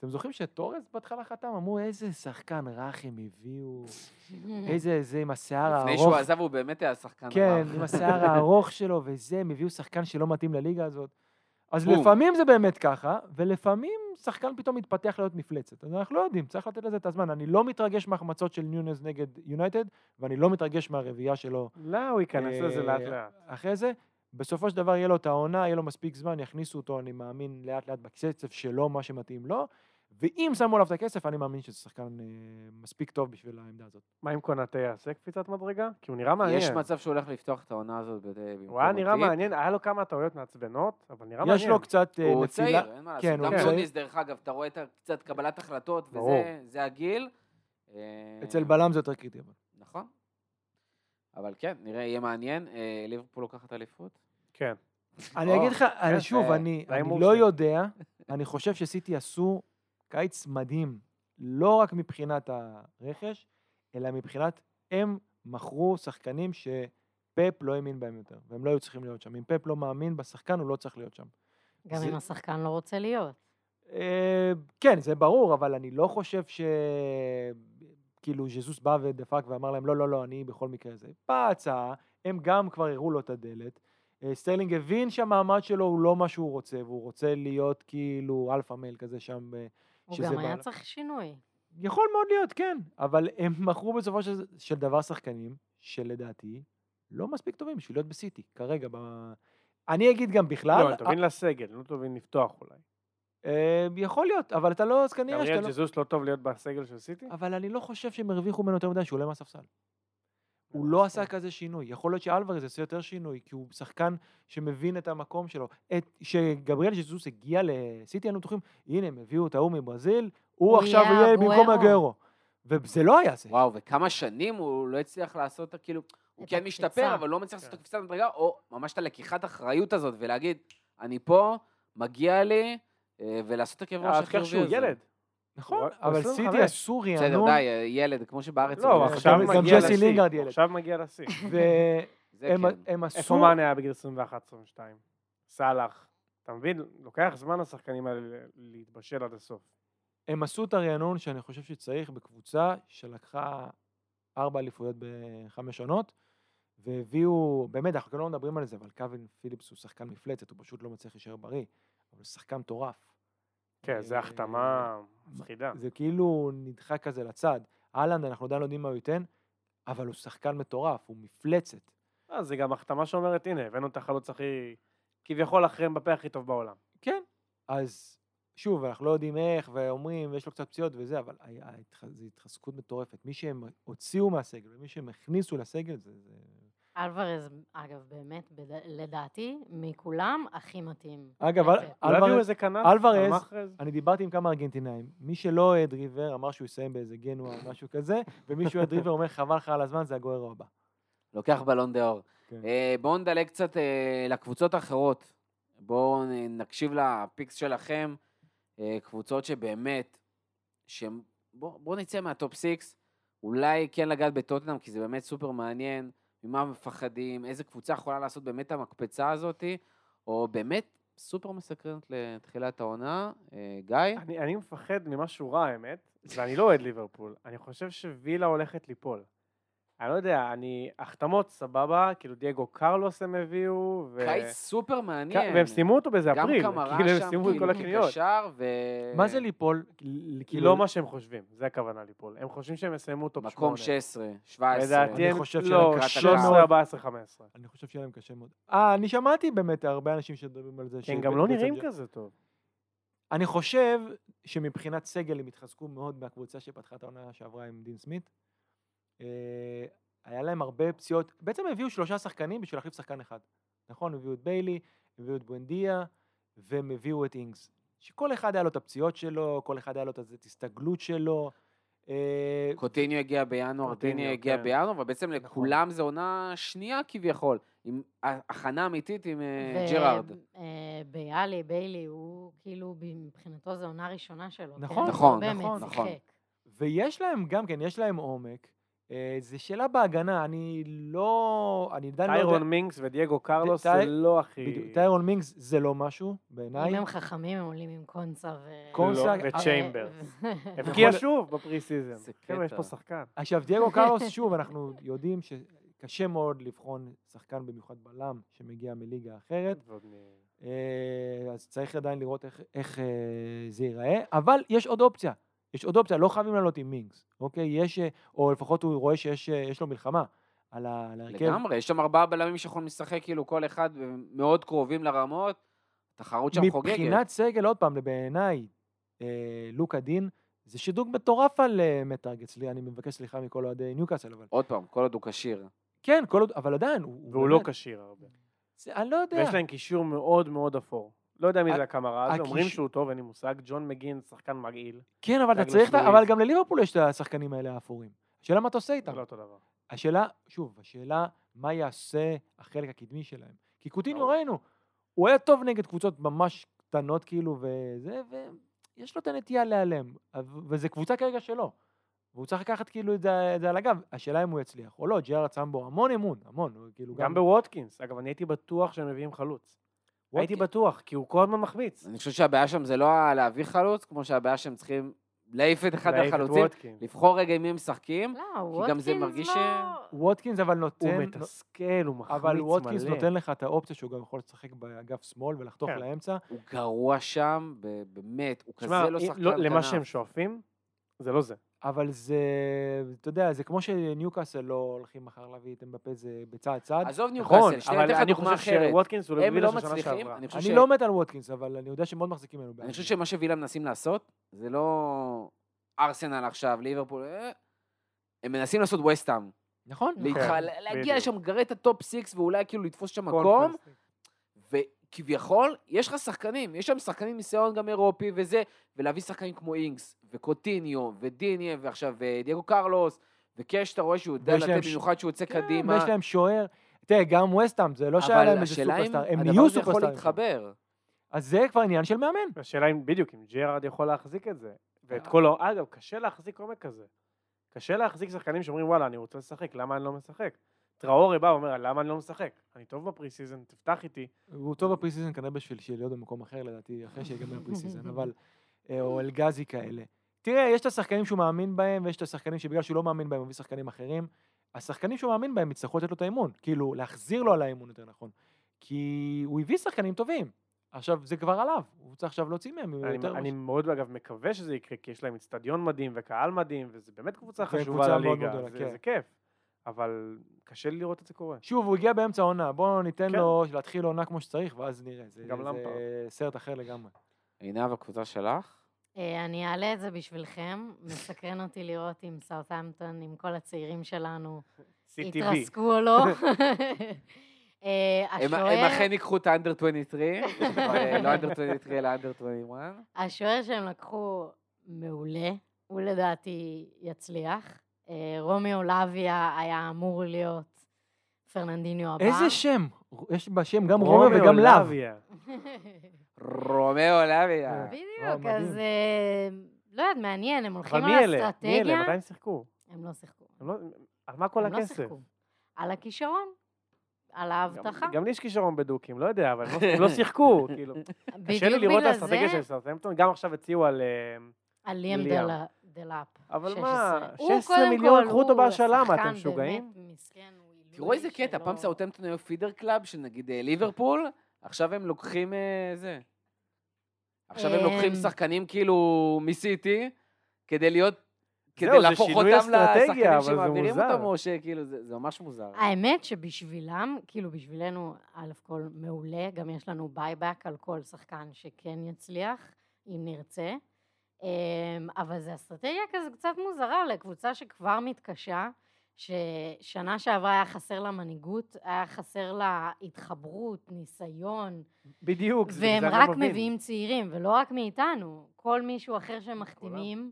אתם זוכרים שטורס בהתחלה חתם? אמרו, איזה שחקן רך הם הביאו, [LAUGHS] איזה, זה עם השיער הארוך. לפני שהוא עזב הוא באמת היה שחקן כן, רע. עם השיער הארוך שלו וזה, הם הביאו שחקן שלא מתאים לליגה הזאת. אז. לפעמים זה באמת ככה, ולפעמים שחקן פתאום מתפתח להיות מפלצת. אז אנחנו לא יודעים, צריך לתת לזה את הזמן. אני לא מתרגש מהחמצות של ניונז נגד יונייטד, ואני לא מתרגש מהרביעייה שלו לא, הוא ייכנס אה, לזה לאט לאט. אחרי זה. בסופו של דבר יהיה לו את העונה, יהיה לו מספיק זמן, יכניסו אותו, אני מאמין, לאט לאט בקצב שלו, מה שמתאים לו. ואם שמו עליו את הכסף, אני מאמין שזה שחקן אה, מספיק טוב בשביל העמדה הזאת. מה אם קונאטה יעשה קפיצת מדרגה? כי הוא נראה מעניין. יש מצב שהוא הולך לפתוח את העונה הזאת במקום הוא היה נראה. מעניין, היה לו כמה טעויות מעצבנות, אבל נראה יש מעניין. לו קצת אה, הוא. צעיר, אין מה כן, לעשות. גם. סוניס, דרך אגב, אתה רואה קצת קבלת החלטות. וזה זה הגיל. אה, אצל בלם זה יותר קריטי. אבל. נכון. אבל כן, נראה, יהיה מעניין. ליברפול לוקחת אליפות? כן. אני אגיד לך, אני- שוב, אני לא. יודע, אני חושב שסיטי עשו קיץ מדהים, לא רק מבחינת הרכש, אלא מבחינת, הם מכרו שחקנים שפפ לא האמין בהם יותר, והם לא היו צריכים להיות שם. אם פפ לא מאמין בשחקן, הוא לא צריך להיות שם. גם זה- אם השחקן לא רוצה להיות. אה, כן, זה ברור, אבל אני לא חושב ש... כאילו ז'סוס בא ודפק ואמר להם, לא, לא, לא, אני בכל מקרה זה. באה הצעה, הם גם כבר הראו לו את הדלת. אה, סטרלינג הבין שהמעמד שלו הוא לא מה שהוא רוצה, והוא רוצה להיות כאילו alpha male כזה שם. הוא גם היה צריך שינוי. יכול מאוד להיות, כן, אבל הם מכרו בסופו של, של דבר שחקנים, שלדעתי לא מספיק טובים בשביל להיות בסיטי, כרגע. ב... אני אגיד גם בכלל, לא, הם טובים לסגל, לא טובים לפתוח אולי. אה, יכול להיות, אבל אתה לא, אז כנראה שאתה גבריאל לא... ג'זוס לא טוב להיות בסגל של סיטי? אבל אני לא חושב שהם הרוויחו ממנו יותר מדי שהוא עולה מהספסל. הוא לא עשה כזה שינוי. יכול להיות שאלוורז יעשה יותר שינוי, כי הוא שחקן שמבין את המקום שלו. את, שגבריאל ז'זוס הגיע לסיטי, היינו בטוחים, הנה, הם הביאו את ההוא מברזיל, הוא הוא עכשיו יהיה במקום. הגרו. וזה לא היה זה. וואו, וכמה שנים הוא לא הצליח לעשות, כאילו, הוא כן. משתפר, אבל לא מצליח לעשות את הקפיצת מדרגה, או ממש את הלקיחת אחריות הזאת, ולהגיד, אני פה, מגיע לי, אה, ולעשות את הכאב ראש אל החיובי תשכח שהוא הזה. ילד. נכון, אבל 25. סיטי עשו בסדר, רענון, די, אה, ילד, כמו שבארץ... לא. עכשיו מגיע ג'סי לשיא. עכשיו מגיע לשיא. [LAUGHS] והם כן. הם איפה עשו... מאנה היה בגיל 21-22? סאלח. אתה מבין? לוקח זמן לשחקנים האלה להתבשל עד הסוף. הם עשו את הרענון שאני חושב שצריך בקבוצה שלקחה ארבע אליפויות בחמש עונות, והביאו, באמת, אנחנו לא מדברים על זה, אבל קווין פיליפס הוא שחקן מפלצת, הוא פשוט לא מצליח להישאר בריא, אבל הוא שחקן מטורף. כן, זו אה, החתמה מפחידה. זה כאילו נדחק כזה לצד. אהלנד, אנחנו עדיין לא יודעים מה הוא ייתן, אבל הוא שחקן מטורף, הוא מפלצת. אה, זה גם החתמה שאומרת, הנה, הבאנו את החלוץ הכי... כביכול אחרי מבפה הכי טוב בעולם. כן, אז שוב, אנחנו לא יודעים איך, ואומרים, ויש לו קצת פציעות וזה, אבל זו התחזקות מטורפת. מי שהם הוציאו מהסגל ומי שהם הכניסו לסגל, זה... זה... אלוורז, אגב, באמת, בד- לדעתי, מכולם הכי מתאים. אגב, לא אלוורז-? אלוורז-? אני דיברתי עם כמה ארגנטינאים, מי שלא אוהד ריבר אמר שהוא יסיים באיזה גנוע או משהו כזה, [LAUGHS] ומי שאוהד ריבר אומר חבל לך על הזמן, זה הגוארו הבא. לוקח בלון דה אור. כן. אה, בואו נדלג קצת אה, לקבוצות האחרות. בואו נקשיב ל picks שלכם. אה, קבוצות שבאמת, שהם- בואו בוא נצא מה top six. אולי כן לגעת בטוטנאם, כי זה באמת סופר מעניין. ממה מפחדים, איזה קבוצה יכולה לעשות באמת את המקפצה הזאתי, או באמת סופר מסקרנת לתחילת העונה. אה, גיא? אני, אני מפחד ממשהו רע, האמת, ואני לא אוהד ליברפול. אני חושב שווילה הולכת ליפול. אני לא יודע, אני... החתמות סבבה, כאילו דייגו קרלוס הם הביאו, ו... קיץ סופר מעניין. והם סיימו אותו באיזה גם אפריל. קמארה כאילו, הם שם, כאילו, כל הקניות. כקשר, ו... מה זה ליפול? כי כאילו, לא מה שהם חושבים, זה הכוונה ליפול. הם חושבים שהם יסיימו top מקום 8. 16, 17. לדעתי אני הם... חושב לא, שלקראת 13, הקהל. 14, 15. אני חושב שיהיה להם קשה מאוד. אה, אני שמעתי באמת הרבה אנשים שמדברים על זה. הם שבית- גם לא נראים זה- כזה טוב. אני חושב שמבחינת סגל הם התחזקו מאוד מהקבוצה שפתחה את העונה שעברה עם דין סמית. אה, היה להם הרבה פציעות, בעצם הביאו שלושה שחקנים בשביל להחליף שחקן אחד. נכון? הביאו את ביילי, הביאו את בואנדיה, והם הביאו את אינגס. שכל אחד היה לו את הפציעות שלו, כל אחד היה לו את ההסתגלות שלו. אה, קוטיניו הגיע בינואר, קוטיניו, טיניו הגיע כן. בינואר, ובעצם לכולם זה עונה שנייה כביכול, עם הכנה אמיתית עם אה, ג'רארד. ביילי, ביילי, הוא כאילו, מבחינתו זו עונה ראשונה שלו. כן? נכון, הוא נכון, נכון, נכון. ויש להם גם כן, יש להם עומק. אה, זה שאלה בהגנה, אני לא... אני עדיין לא יודע... טיירון מינקס ודייגו קרלוס זה לא הכי... בדיוק, טיירון מינגס זה לא משהו, בעיניי. אם הם חכמים, הם עולים עם קונסה ו... קונסה, לא, וצ'יימברס. ו- הבקיע יכול- שוב ב pre-season. זה חבר'ה, יש קטע. פה שחקן. עכשיו, דייגו קרלוס, שוב, אנחנו יודעים שקשה מאוד לבחון שחקן, במיוחד בלם, שמגיע מליגה אחרת, אה, אז צריך עדיין לראות איך, איך אה, זה ייראה, אבל יש עוד אופציה. יש עוד אופציה, לא חייבים לעלות עם מינגס, אוקיי? יש, אה, או לפחות הוא רואה שיש אה, יש לו מלחמה על ההרכב. לגמרי, יש שם ארבעה בלמים שיכולים לשחק, כאילו כל אחד מאוד קרובים לרמות, תחרות שם חוגגת. מבחינת סגל, עוד פעם, בעיניי, אה, לוקה דין, זה שדרוג מטורף על אה, מטארגט, אני מבקש סליחה מכל אוהדי ניוקאסל, אבל... עוד פעם, כל עוד הוא כשיר. כן, כל עוד, אבל עדיין, הוא... והוא לא באמת- כשיר הרבה. זה- אני לא יודע. ויש להם קישור מאוד מאוד אפור. לא יודע מי זה הקמרה הזה, אומרים שהוא טוב, אין לי מושג. ג'ון מגין, שחקן מגעיל. כן, אבל אתה צריך. אבל גם לליברפול יש את השחקנים האלה האפורים. השאלה מה אתה עושה איתם. זה לא אותו דבר. השאלה, שוב, השאלה, מה יעשה החלק הקדמי שלהם? כי קוטיניו ברור. ראינו, הוא היה טוב נגד קבוצות ממש קטנות כאילו, וזה, ויש לו את הנטייה להיעלם, וזו קבוצה כרגע שלו. והוא צריך לקחת כאילו את זה, את זה על הגב, השאלה אם הוא יצליח או לא, ג'רארד שם בו המון אמון, המון, כאילו גם בווטקינס. אגב, אני הייתי בטוח שהם מביאים חלוץ. הייתי בטוח, כי הוא כל הזמן מחמיץ. אני חושב שהבעיה שם זה לא להביא חלוץ, כמו שהבעיה שהם צריכים להעיף את אחד החלוצים. לבחור רגע עם מי הם משחקים. לא, כי גם זה מרגיש לא... ש- ווטקינס אבל הוא נותן, מתסכל, הוא מחמיץ מלא. אבל ווטקינס נותן לך את האופציה שהוא גם יכול לשחק באגף שמאל ולחתוך כן. לאמצע. הוא גרוע שם, באמת, הוא כזה לא שחקן לא- למה. שהם שואפים, זה לא זה. אבל זה, אתה יודע, זה כמו שניוקאסל לא הולכים מחר להביא את אמבפה, זה בצעד צעד. עזוב נכון, ניוקאסל, שנייה, אבל אתן לך אני דוגמה חושב אחרת. שווטקינס הוא לווילה לא של שנה מצליחים, שעברה. אני חושב אני ש- לא מת על ווטקינס, אבל אני יודע שמאוד מחזיקים ממנו. אני חושב שמה שווילה מנסים לעשות, זה לא ארסנל עכשיו, ליברפול, אה, הם מנסים לעשות ווסטהאם. נכון, להתח- להגיע. לשם, לגרד את ה top six ואולי כאילו לתפוס שם מקום, וכביכול, יש לך שחקנים, יש שם שחקנים ניסיון גם אירופי וזה, ולהביא שחקנים כמו אינגס, וקוטיניו, ודיניה, ועכשיו אה, דייגו קרלוס, וקאש, אתה רואה שהוא יודע לתת ש- במיוחד שהוא יוצא כן, קדימה. ויש להם שוער. תראה, גם ווסטהאם, זה לא שהיה אבל להם איזה השאלה אם סופרסטאר, הם הדבר נהיו הזה יכול. להתחבר. אז זה כבר עניין של מאמן. השאלה אם בדיוק, אם ג'רארד יכול להחזיק את זה. ואת אה. כל ה... אגב, קשה להחזיק עומק כזה. קשה להחזיק שחקנים שאומרים, וואלה, אני רוצה לשחק, למה אני לא משחק? טראורי בא ואומר, למה אני לא משחק? אני טוב ב pre-season, תפתח איתי. הוא טוב ב pre season כנראה בשביל להיות במקום אחר לדעתי, אחרי שיגמר ה pre-season, אבל... אה, או אלגזי כאלה. תראה, יש את השחקנים שהוא מאמין בהם, ויש את השחקנים שבגלל שהוא לא מאמין בהם, הוא מביא שחקנים אחרים. השחקנים שהוא מאמין בהם יצטרכו לתת לו את האמון, כאילו, להחזיר לו על האמון יותר נכון. כי הוא הביא שחקנים טובים. עכשיו, זה כבר עליו, הוא צריך עכשיו להוציא מהם אני, יותר... אני מאוד, אגב, מקווה שזה יקרה, כי יש להם אצטדיון מדהים וקהל מדהים, וזה באמת קבוצה חשובה מאוד לליגה, מאוד זה, כן. זה כיף. אבל קשה לי לראות את זה קורה. שוב, הוא הגיע באמצע העונה, בואו ניתן כן. לו להתחיל עונה כמו שצריך, ואז נראה. זה, גם זה למפרד. סרט אחר לגמרי. עינב, הקבוצה שלך? אה, אני אעלה את זה בשבילכם. מסקרן אותי לראות אם סאות'המפטון, עם כל הצעירים שלנו. [LAUGHS] יתרסקו או לא. [LAUGHS] אה, הם אכן ייקחו את האנדר 23, אה, לא אנדר 23 אלא אנדר 21. השוער שהם לקחו מעולה, הוא לדעתי יצליח. אה, רומיו לוויה היה אמור להיות פרננדיניו הבא. איזה שם? יש בשם גם רומיו וגם לאו. לוויה. רומאו לוויה. וואו, בדיוק. אז אה, לא יודעת, מעניין, הם הולכים מי על אלה? מי אלה? אסטרטגיה. מתי הם שיחקו? הם לא שיחקו. לא- על מה כל הם לא הכסף? שיחקו. על הכישרון, על ההבטחה. גם לי יש כישרון בדוקים, לא יודע, אבל הם לא- לא שיחקו, [LAUGHS] כאילו. קשה לי לראות את האסטרטגיה של סאוטהמפטון, גם עכשיו הציעו על... אה, על ליאם. דלה- דלאפ. אבל 16. מה, הוא 16 קודם מיליון, קחו אותו בהשאלה, מה, אתם משוגעים? תראו איזה קטע, פעם סאוטהמפטון היו feeder club של נגיד אה, ליברפול, עכשיו הם לוקחים אה, זה. עכשיו הם לוקחים אמ. שחקנים כאילו מסיטי, כדי להיות, כדי זה להפוך אותם לשחקנים אבל זה שמעבירים מוזר. אותם, או שכאילו, זה זה ממש מוזר. האמת שבשבילם, כאילו בשבילנו, א' כל מעולה, גם יש לנו buyback על כל שחקן שכן יצליח, אם נרצה. אמ, אבל זו אסטרטגיה כזה קצת מוזרה לקבוצה שכבר מתקשה, ששנה שעברה היה חסר לה מנהיגות, היה חסר לה התחברות, ניסיון, בדיוק, זה והם רק מבין. מביאים צעירים, ולא רק מאיתנו, כל מישהו אחר שמחתימים,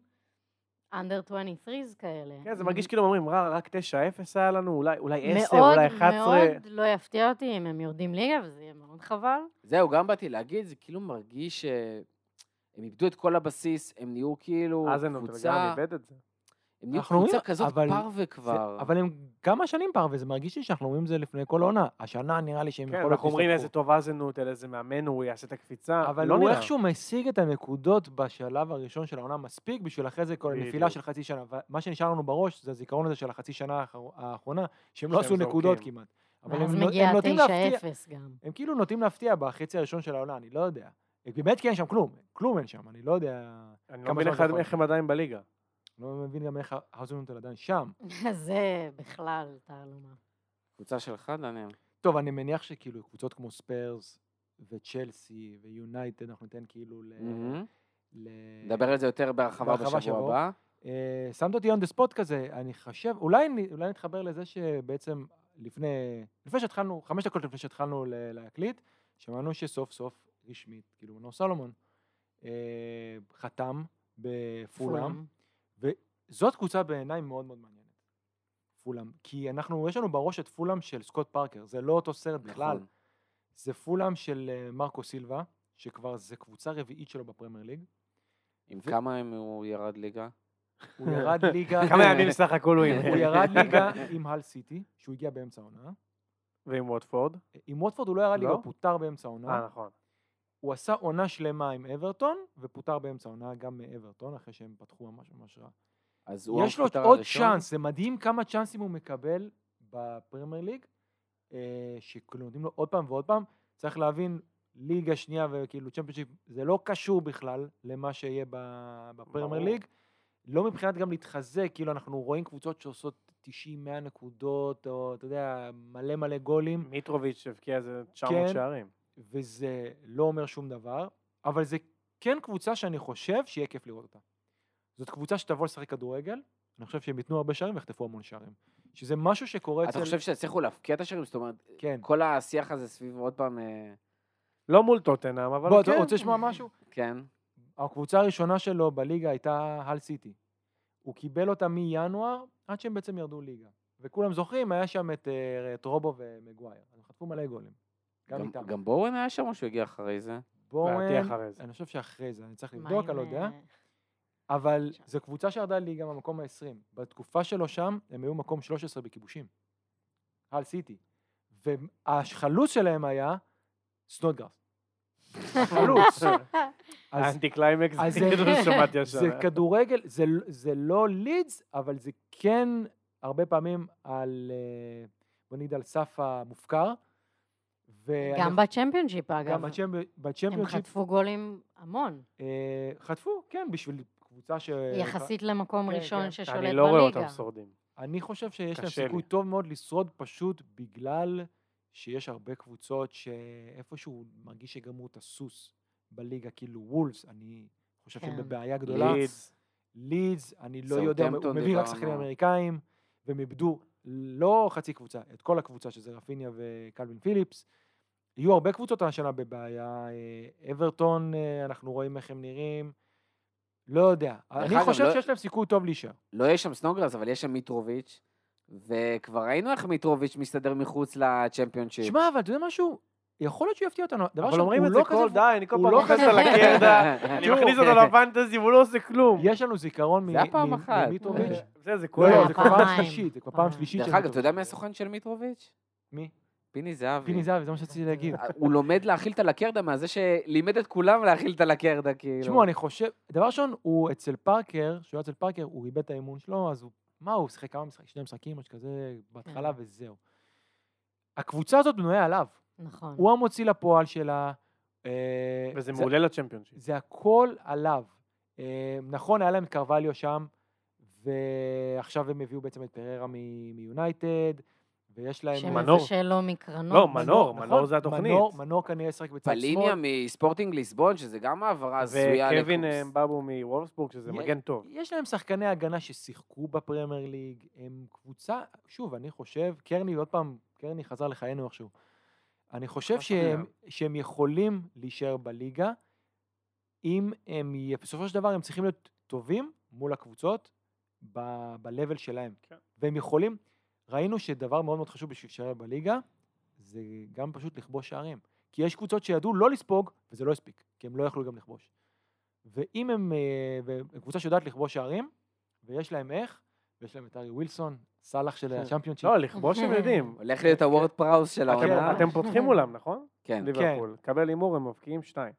under 23 כאלה. כן, זה מרגיש כאילו אומרים, "רע, רק 9-0 היה לנו, אולי- אולי 10, מאוד אולי 11. מאוד לא יפתיע אותי אם הם יורדים ליגה, וזה יהיה מאוד חבל. זהו, גם באתי להגיד, זה כאילו מרגיש שהם איבדו את כל הבסיס, הם נהיו כאילו קבוצה, לגמרי איבד את זה. הם נהיו קבוצה כזאת אבל פרווה זה- כבר. אבל הם כמה שנים פר, וזה מרגיש לי שאנחנו אומרים את זה לפני כל עונה. השנה נראה לי שהם כן, יכול להיות אנחנו אומרים. איזה טוב אזנוט, אל איזה מאמן הוא יעשה את הקפיצה. אבל לא הוא נראה. איכשהו משיג את הנקודות בשלב הראשון של העונה מספיק בשביל אחרי זה כל הנפילה. של חצי שנה. ומה שנשאר לנו בראש זה הזיכרון הזה של החצי שנה האחר- האחרונה, שהם לא עשו נקודות. כמעט. אבל הם, הם נוטים להפתיע, 9-0 גם. הם כאילו נוטים להפתיע בחצי הראשון של העונה, אני לא יודע. באמת כי אין שם כלום, כלום אין שם, אני לא יודע, אני לא מבין איך- הם עדיין בליגה. לא מבין גם איך האזנהוטל עדיין שם. [LAUGHS] זה בכלל תעלומה. קבוצה שלך, דניאל. טוב, אני מניח שכאילו קבוצות כמו ספיירס וצ'לסי ויונייטד, אנחנו ניתן כאילו ל... ל- נדבר על זה יותר בהרחבה בשבוע שבוע. הבא. אה, שמת אותי on the spot כזה, אני חושב, אולי, נתחבר לזה שבעצם לפני, לפני שהתחלנו, חמש דקות לפני שהתחלנו ל- להקליט, שמענו שסוף סוף רשמית, כאילו מנור סלומון אה, חתם בפולאם, זאת קבוצה בעיניי מאוד מאוד מעניינת. פולאם, כי אנחנו, יש לנו בראש את פולאם של סקוט פארקר, זה לא אותו סרט בכלל, נכון. זה פולאם של אה, מרקו סילבה, שכבר זה קבוצה רביעית שלו בפרמייר ליג, עם ו- כמה הם הוא ירד ליגה? הוא ירד ליגה, כמה ימים סך הכל הוא הוא ירד ליגה עם הל סיטי, שהוא הגיע באמצע העונה. ועם ווטפורד. עם ווטפורד הוא לא ירד ליגה, לא? הוא פוטר באמצע העונה. אה, נכון. הוא עשה עונה שלמה עם אברטון, ופוטר באמצע העונה גם מאברטון, אחרי שהם פתחו ממש ממש רע. אז הוא יש לו עוד הראשון? צ'אנס, זה מדהים כמה צ'אנסים הוא מקבל בפרמייר ליג, אה, שכאילו נותנים לו עוד פעם ועוד פעם. צריך להבין, ליגה שנייה וכאילו צ'מפיונשיפ, זה לא קשור בכלל למה שיהיה בפרמייר. ליג. לא מבחינת גם להתחזק, כאילו אנחנו רואים קבוצות שעושות 90-100 נקודות, או אתה יודע, מלא מלא גולים. מיטרוביץ' הבקיע איזה 900 כן. שערים. וזה לא אומר שום דבר, אבל זה כן קבוצה שאני חושב שיהיה כיף לראות אותה. זאת קבוצה שתבוא לשחק כדורגל, אני חושב שהם ייתנו הרבה שערים ויחטפו המון שערים. שזה משהו שקורה אצל... אתה חושב שיצליחו להפקיע את השערים? זאת אומרת, כן. כל השיח הזה סביב עוד פעם, אה, לא מול טוטנאם, אבל בוא, כן. אתה רוצה לשמוע משהו? כן, הקבוצה הראשונה שלו בליגה הייתה הל סיטי. הוא קיבל אותה מינואר עד שהם בעצם ירדו ליגה. וכולם זוכרים, היה שם את, אה, את רובו ומגווייר. הם חטפו מלא גולים. גם גם- איתם. גם בורן היה שם או שהוא הגיע אחרי זה? בואו... לדעתי אחרי זה. אני חושב שאחרי זה, אני צריך לבדוק, אני לא יודע. אה, אבל שם. זו קבוצה שירדה ליגה מהמקום ה-20. בתקופה שלו שם, הם היו מקום 13 בכיבושים. הל סיטי. והחלוץ שלהם היה סנודגרס. חלוץ. [LAUGHS] אז האנטי קליימקס, אז זה זה- כאילו שמעתי השנה. זה כדורגל, זה, זה לא לידס, אבל זה כן הרבה פעמים על, אה, בוא נגיד על סף המופקר. גם בצ'מפיונשיפ, גם אגב. הם בצ'מפיונשיפ חטפו גולים המון, אה, חטפו, כן, בשביל קבוצה ש... יחסית למקום כן, ראשון כן. ששולט אני לא רואה אותם בליגה. שורדים. אני חושב שיש להם סיכוי. טוב מאוד לשרוד פשוט בגלל שיש הרבה קבוצות שאיפשהו מרגיש שגמרו את הסוס בליגה, כאילו וולס, אני חושב שהם כן. בבעיה גדולה. לידס. לידס, אני לא יודע, הוא מביא רק. שחקנים אמריקאים, והם איבדו לא חצי קבוצה, את כל הקבוצה, שזה רפיניה וקלווין פיליפס. יהיו הרבה קבוצות השנה בבעיה, אה, אברטון, אה, אנחנו רואים איך הם נראים, לא יודע. אני חושב לא- שיש להם סיכוי טוב להישאר. לא יש שם סנוגרס, אבל יש שם מיטרוביץ', וכבר ראינו איך מיטרוביץ' מסתדר מחוץ לצ'מפיונשיפ. שמע, אבל אתה יודע משהו? יכול להיות שהוא יפתיע אותנו. דבר אבל אומרים הוא את זה לא כל כזה- די, אני כל הוא פעם לא כזה- על הקרדה, [LAUGHS] אני מכניס אותו לפנטזי והוא לא עושה כלום. יש לנו זיכרון מ- זה היה פעם מ- אחת. ממיטרוביץ'. זה, זה זה כבר פעם פעמיים. שלישית, זה. דרך אגב, אתה יודע מי. הסוכן של מיטרוביץ'? מי? פיני זהבי. פיני זהבי, זה מה שרציתי להגיד. הוא לומד להאכיל את הלקרדה מהזה שלימד את כולם להאכיל את הלקרדה, כאילו. תשמעו, אני חושב, דבר ראשון, הוא אצל פארקר, כשהוא היה אצל פארקר, הוא איבד את האמון שלו, אז הוא, מה, הוא שיחק כמה משחקים, שני משחקים, משהו כזה, בהתחלה כן. וזהו. הקבוצה הזאת בנויה עליו. נכון. הוא המוציא לפועל שלה. אה, וזה זה- מעולה לצ'מפיונשיפ. זה הכל עליו. אה, נכון, היה להם קרווליו שם, ועכשיו הם הביאו בעצם את פררה מ- מיונייטד, ויש להם... מנור. שמבשל לו מקרנות. לא, מנור, נכון, מנור זה התוכנית. מנור, מנור כנראה ישחק בצד פליניה שמאל. מספורטינג ליסבון, שזה גם העברה הזויה וקווין לקורס. אה, מוולפסבורג, שזה מגן טוב. יש להם שחקני הגנה ששיחקו בפרמייר ליג, הם קבוצה, שוב, אני חושב, קרני, עוד פעם, קרני חזר לחיינו איכשהו. אני חושב שהם. שהם יכולים להישאר בליגה, אם הם, בסופו של דבר הם צריכים להיות טובים מול הקבוצות ב-level שלהם. כן. והם יכולים, ראינו שדבר מאוד מאוד חשוב בשביל להישאר בליגה, זה גם פשוט לכבוש שערים. כי יש קבוצות שידעו לא לספוג, וזה לא הספיק, כי הם לא יכלו גם לכבוש. ואם הם, אה, קבוצה שיודעת לכבוש שערים, ויש להם איך, ויש להם את ארי ווילסון, סאלח של כן. הצ'מפיונשיפ. לא, לכבוש הם יודעים. [LAUGHS] הולך להיות הוורד פראוס של אתם- העונה. אתם פותחים מולם, נכון? כן. ליברפול. קבל הימור, הם מבקיעים שתיים.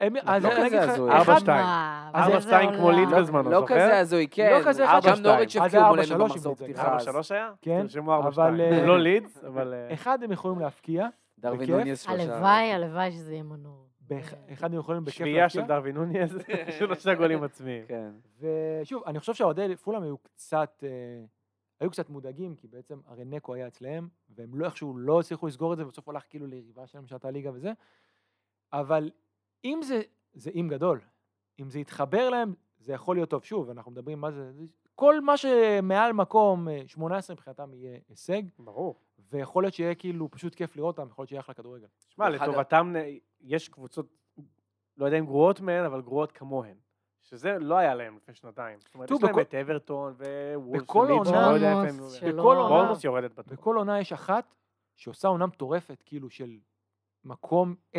הם- אז לא אני כזה אגיד לך, הזוי. אחד- ארבע, שתיים. מה, אז באיזה ארבע, שתיים כמו עולם. ליד לא- בזמנו, לא זוכר? כזה הזוי, כן. כזה גם אחד, נוריץ'. הבקיעו מולנו במחזור פתיחה. ארבע אז. שלוש היה? כן, תרשמו ארבע אבל, שתיים. אה, לא לידס, אבל... אה, אחד הם יכולים להפקיע, דרווין. נוניס שלושה. הלוואי, הלוואי שזה יהיה מנור. אה, אחד הם יכולים בכיף שביעייה של להפקיע. דרווין נוניז, [LAUGHS] שלושה גולים עצמיים. כן. ושוב, אני חושב שהאוהדי פולאם היו קצת, אה, היו קצת מודאגים, כי בעצם הרי נקו היה אצלהם, והם לא איכשהו לא הצליחו לסגור את זה, ובסוף הלך כאילו ליריבה שלהם שהייתה ליגה וזה. אבל אם זה, זה אם גדול. אם זה יתחבר להם, זה יכול להיות טוב. שוב, אנחנו מדברים מה זה... כל מה שמעל מקום אה, 18 מבחינתם יהיה הישג, ברור. ויכול להיות שיהיה כאילו פשוט כיף לראות אותם, יכול להיות שיהיה אחלה כדורגל. שמע, לטובתם נ- יש קבוצות, לא יודע אם גרועות מהן, אבל גרועות כמוהן. שזה לא היה להם לפני שנתיים. זאת אומרת, יש להם בכל- את אברטון עונה- לא יודע איפה הם... בורנמוס בכל שלא- עונה- בורנמוס יורדת בטוח. בכל עונה יש אחת שעושה עונה מטורפת, כאילו של מקום 10-12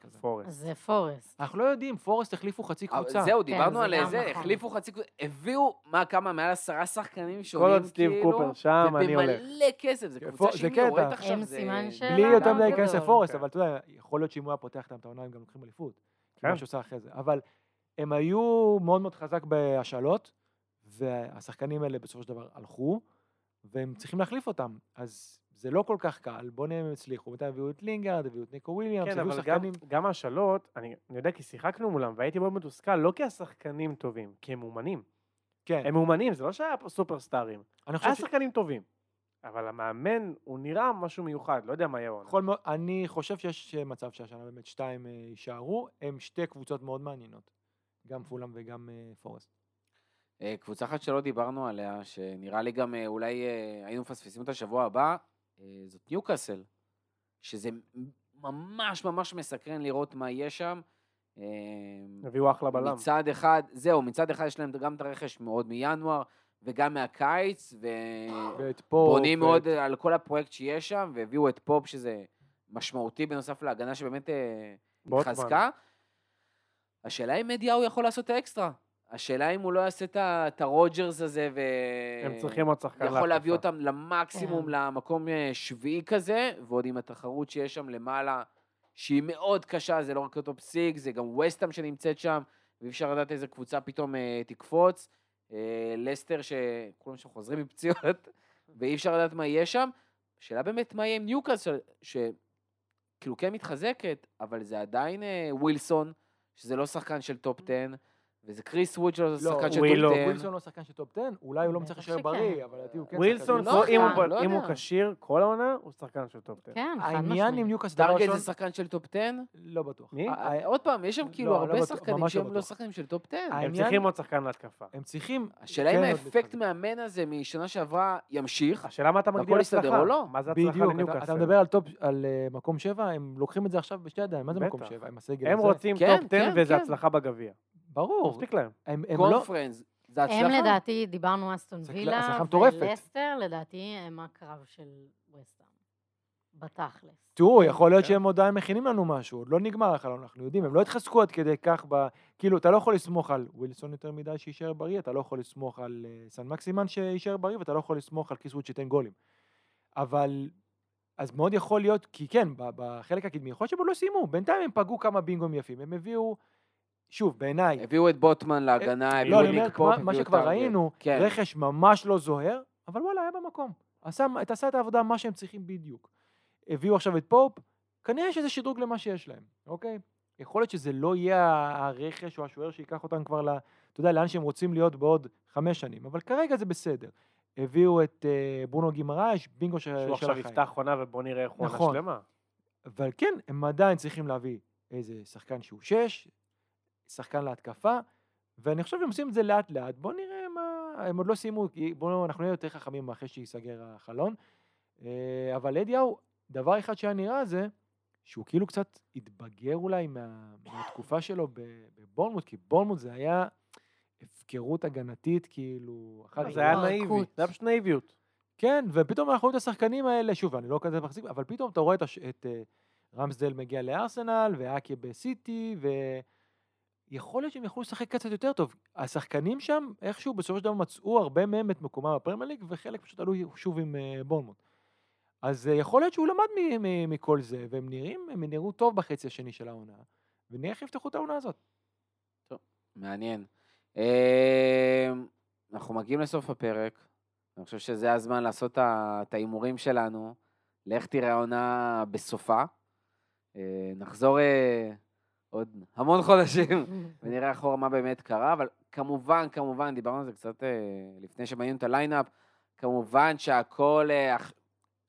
כזה. פורסט. זה פורסט. אנחנו לא יודעים, פורסט החליפו חצי קבוצה. זהו, כן, דיברנו זה על זה, נכון. החליפו חצי קבוצה, הביאו, מה, כמה, מעל עשרה שחקנים כל שונים, עוד סטיב כאילו, קופר שם, אני הולך. ובמלא כסף, זו כן, קבוצה פו- זה שהיא קטע. יורדת עכשיו, זה... סימן שאלה. בלי יותר מדי להיכנס. לפורסט, כן. אבל אתה יודע, יכול להיות שאם הוא היה פותח את העונה, הם גם לוקחים אליפות. כן. כן. מה שעושה אחרי זה. אבל הם היו מאוד מאוד חזק בהשאלות, והשחקנים האלה בסופו של דבר הלכו, והם צריכים להחליף אותם. אז זה לא כל כך קל, בוא נראה אם הם יצליחו. בינתיים הביאו את לינגארד, הביאו את ניקו וויליאמס, כן, הביאו אבל גם, שחקנים... גם ההשאלות, אני, אני יודע כי שיחקנו מולם, והייתי מאוד מתוסכל, לא כי השחקנים טובים, כי הם מאומנים. כן, הם מאומנים, זה לא שהיה פה סופרסטארים. אני חושב היה ש... שחקנים טובים. אבל המאמן, הוא נראה משהו מיוחד, לא יודע מה יהיה העונה. יכול מאוד- אני חושב שיש מצב שהשנה באמת שתיים אה, יישארו, הם שתי קבוצות מאוד מעניינות. גם פולאם וגם אה, פורסט. אה, קבוצה אחת שלא דיברנו עליה, שנראה לי גם אולי היינו מפספסים אותה שבוע הבא, זאת ניוקאסל. שזה ממש ממש מסקרן לראות מה יהיה שם. אה, הביאו אחלה בלם. מצד אחד, זהו, מצד אחד יש להם גם את הרכש מאוד מינואר, וגם מהקיץ, ואת פופ. ובונים ואת- מאוד על כל הפרויקט שיש שם, והביאו את פופ, שזה משמעותי בנוסף להגנה שבאמת אה. התחזקה. השאלה אם אדי האו יכול לעשות את האקסטרה. השאלה אם הוא לא יעשה את הרוג'רס הזה, ו... הם צריכים עוד שחקן יכול להביא. אותם למקסימום, כן. למקום אה, שביעי כזה, ועוד עם התחרות שיש שם למעלה, שהיא מאוד קשה, זה לא רק ה top six, זה גם ווסטהאם שנמצאת שם, ואי אפשר לדעת איזה קבוצה פתאום אה, תקפוץ. אה, לסטר, שכולם שם חוזרים מפציעות, [LAUGHS] ואי אפשר לדעת מה יהיה שם. השאלה באמת מה יהיה עם ניוקאסל, שכאילו כן מתחזקת, אבל זה עדיין ווילסון, שזה לא שחקן של top 10, וזה קריס ווד שלו, זה לא, שחקן של. top 10. ווילסון לא שחקן של top 10, אולי הוא לא מצליח להישאר שכן. בריא, אבל לדעתי הוא כן ווילסון. לא אם הוא לא הוא. כשיר כל העונה, הוא שחקן של טופ 10. כן, חד העניין עם משמעית. ניוקאסל, דבר זה שחקן של טופ 10? לא בטוח. מי? ה- ה- עוד פעם, יש שם כאילו לא, לא הרבה שחקנים לא שהם לא. שחקנים של טופ 10. הם צריכים עוד שחקן להתקפה. הם צריכים... השאלה אם כן, האפקט. מאמן הזה משנה שעברה ימשיך. השאלה מה אתה מגדיר יסתדר הצלחה? או לא. מה זה הצלחה בדיוק, אתה- מדבר על אה, מקום שבע, הם לוקחים את זה עכשיו בשתי ידיים, מה זה מקום הם? רוצים כן, טופ 10 כן, וזה כן. הצלחה בגביע. ברור. מספיק להם. הם הם לא... קונפרנס, זה הצלחה? הם לדעתי, דיברנו אסטון וילה. ולסטר לדעתי הם הקרב של וסטהאם. בתכלס. תראו, יכול להיות כן. שהם עדיין מכינים לנו משהו, עוד לא נגמר החלון, אנחנו יודעים, הם לא התחזקו עד כדי כך ב... כאילו, אתה לא יכול לסמוך על ווילסון יותר מדי שיישאר בריא, אתה לא יכול לסמוך על אה, סן מקסימן שיישאר בריא, ואתה לא יכול לסמוך על קיסווד שייתן גולים. אבל... אז מאוד יכול להיות, כי כן, בחלק הקדמי, יכול להיות שהם עוד לא סיימו, בינתיים הם פגעו כמה בינגוים יפים, הם הביאו, שוב, בעיניי, הביאו את בוטמן להגנה, הביאו לא, את אני אומר, ניק פופ, מה- מה הביאו את שכבר. ראינו, כן. רכש ממש לא זוהר, אבל וואלה, היה במקום. עשה, את עשה את העבודה, מה שהם צריכים בדיוק. הביאו עכשיו את פופ, כנראה שזה שדרוג למה שיש להם, אוקיי? יכול להיות שזה לא יהיה הרכש או השוער שייקח אותם כבר, ל, אתה יודע, לאן שהם רוצים להיות בעוד חמש שנים, אבל כרגע זה בסדר. הביאו את אה, ברונו גימרש, בינגו של, שהוא של עכשיו החיים. יפתח עונה ובוא נראה איך הוא עונה נכון. שלמה. אבל כן, הם עדיין צריכים להביא איזה שחקן שהוא שש, שחקן להתקפה, ואני חושב שהם עושים את זה לאט לאט. בואו נראה מה... הם עוד לא סיימו, כי בואו, אנחנו נהיה יותר חכמים אחרי שייסגר החלון. אה, אבל אדיהו, דבר אחד שהיה נראה זה, שהוא כאילו קצת התבגר אולי מה, מהתקופה שלו ב- בבורנמוט, כי בורנמוט זה היה הפקרות הגנתית, כאילו... אחת זה היה התפרקות. נאיבי, זה היה פשוט נאיביות. כן, ופתאום אנחנו רואים את השחקנים האלה, שוב, אני לא כזה מחזיק, אבל פתאום אתה רואה את. את uh, רמסדל מגיע לארסנל, ואקי בסיטי, ויכול להיות שהם יכלו לשחק קצת יותר טוב. השחקנים שם, איכשהו בסופו של דבר מצאו הרבה מהם את מקומם בפרמייר ליג, וחלק פשוט עלו שוב עם uh, בורנמוט. אז uh, יכול להיות שהוא למד מכל זה, והם נראים, הם נראו טוב בחצי השני של העונה, ונראה איך יפתחו את העונה הזאת. מעניין. אה, אנחנו מגיעים לסוף הפרק. אני חושב שזה הזמן לעשות את ההימורים שלנו, לאיך תראה העונה בסופה. אה, נחזור אה, עוד המון חודשים [LAUGHS] ונראה אחורה מה באמת קרה, אבל כמובן, כמובן, דיברנו על זה קצת אה, לפני שבנינו את הליינאפ, כמובן שהכל, אה,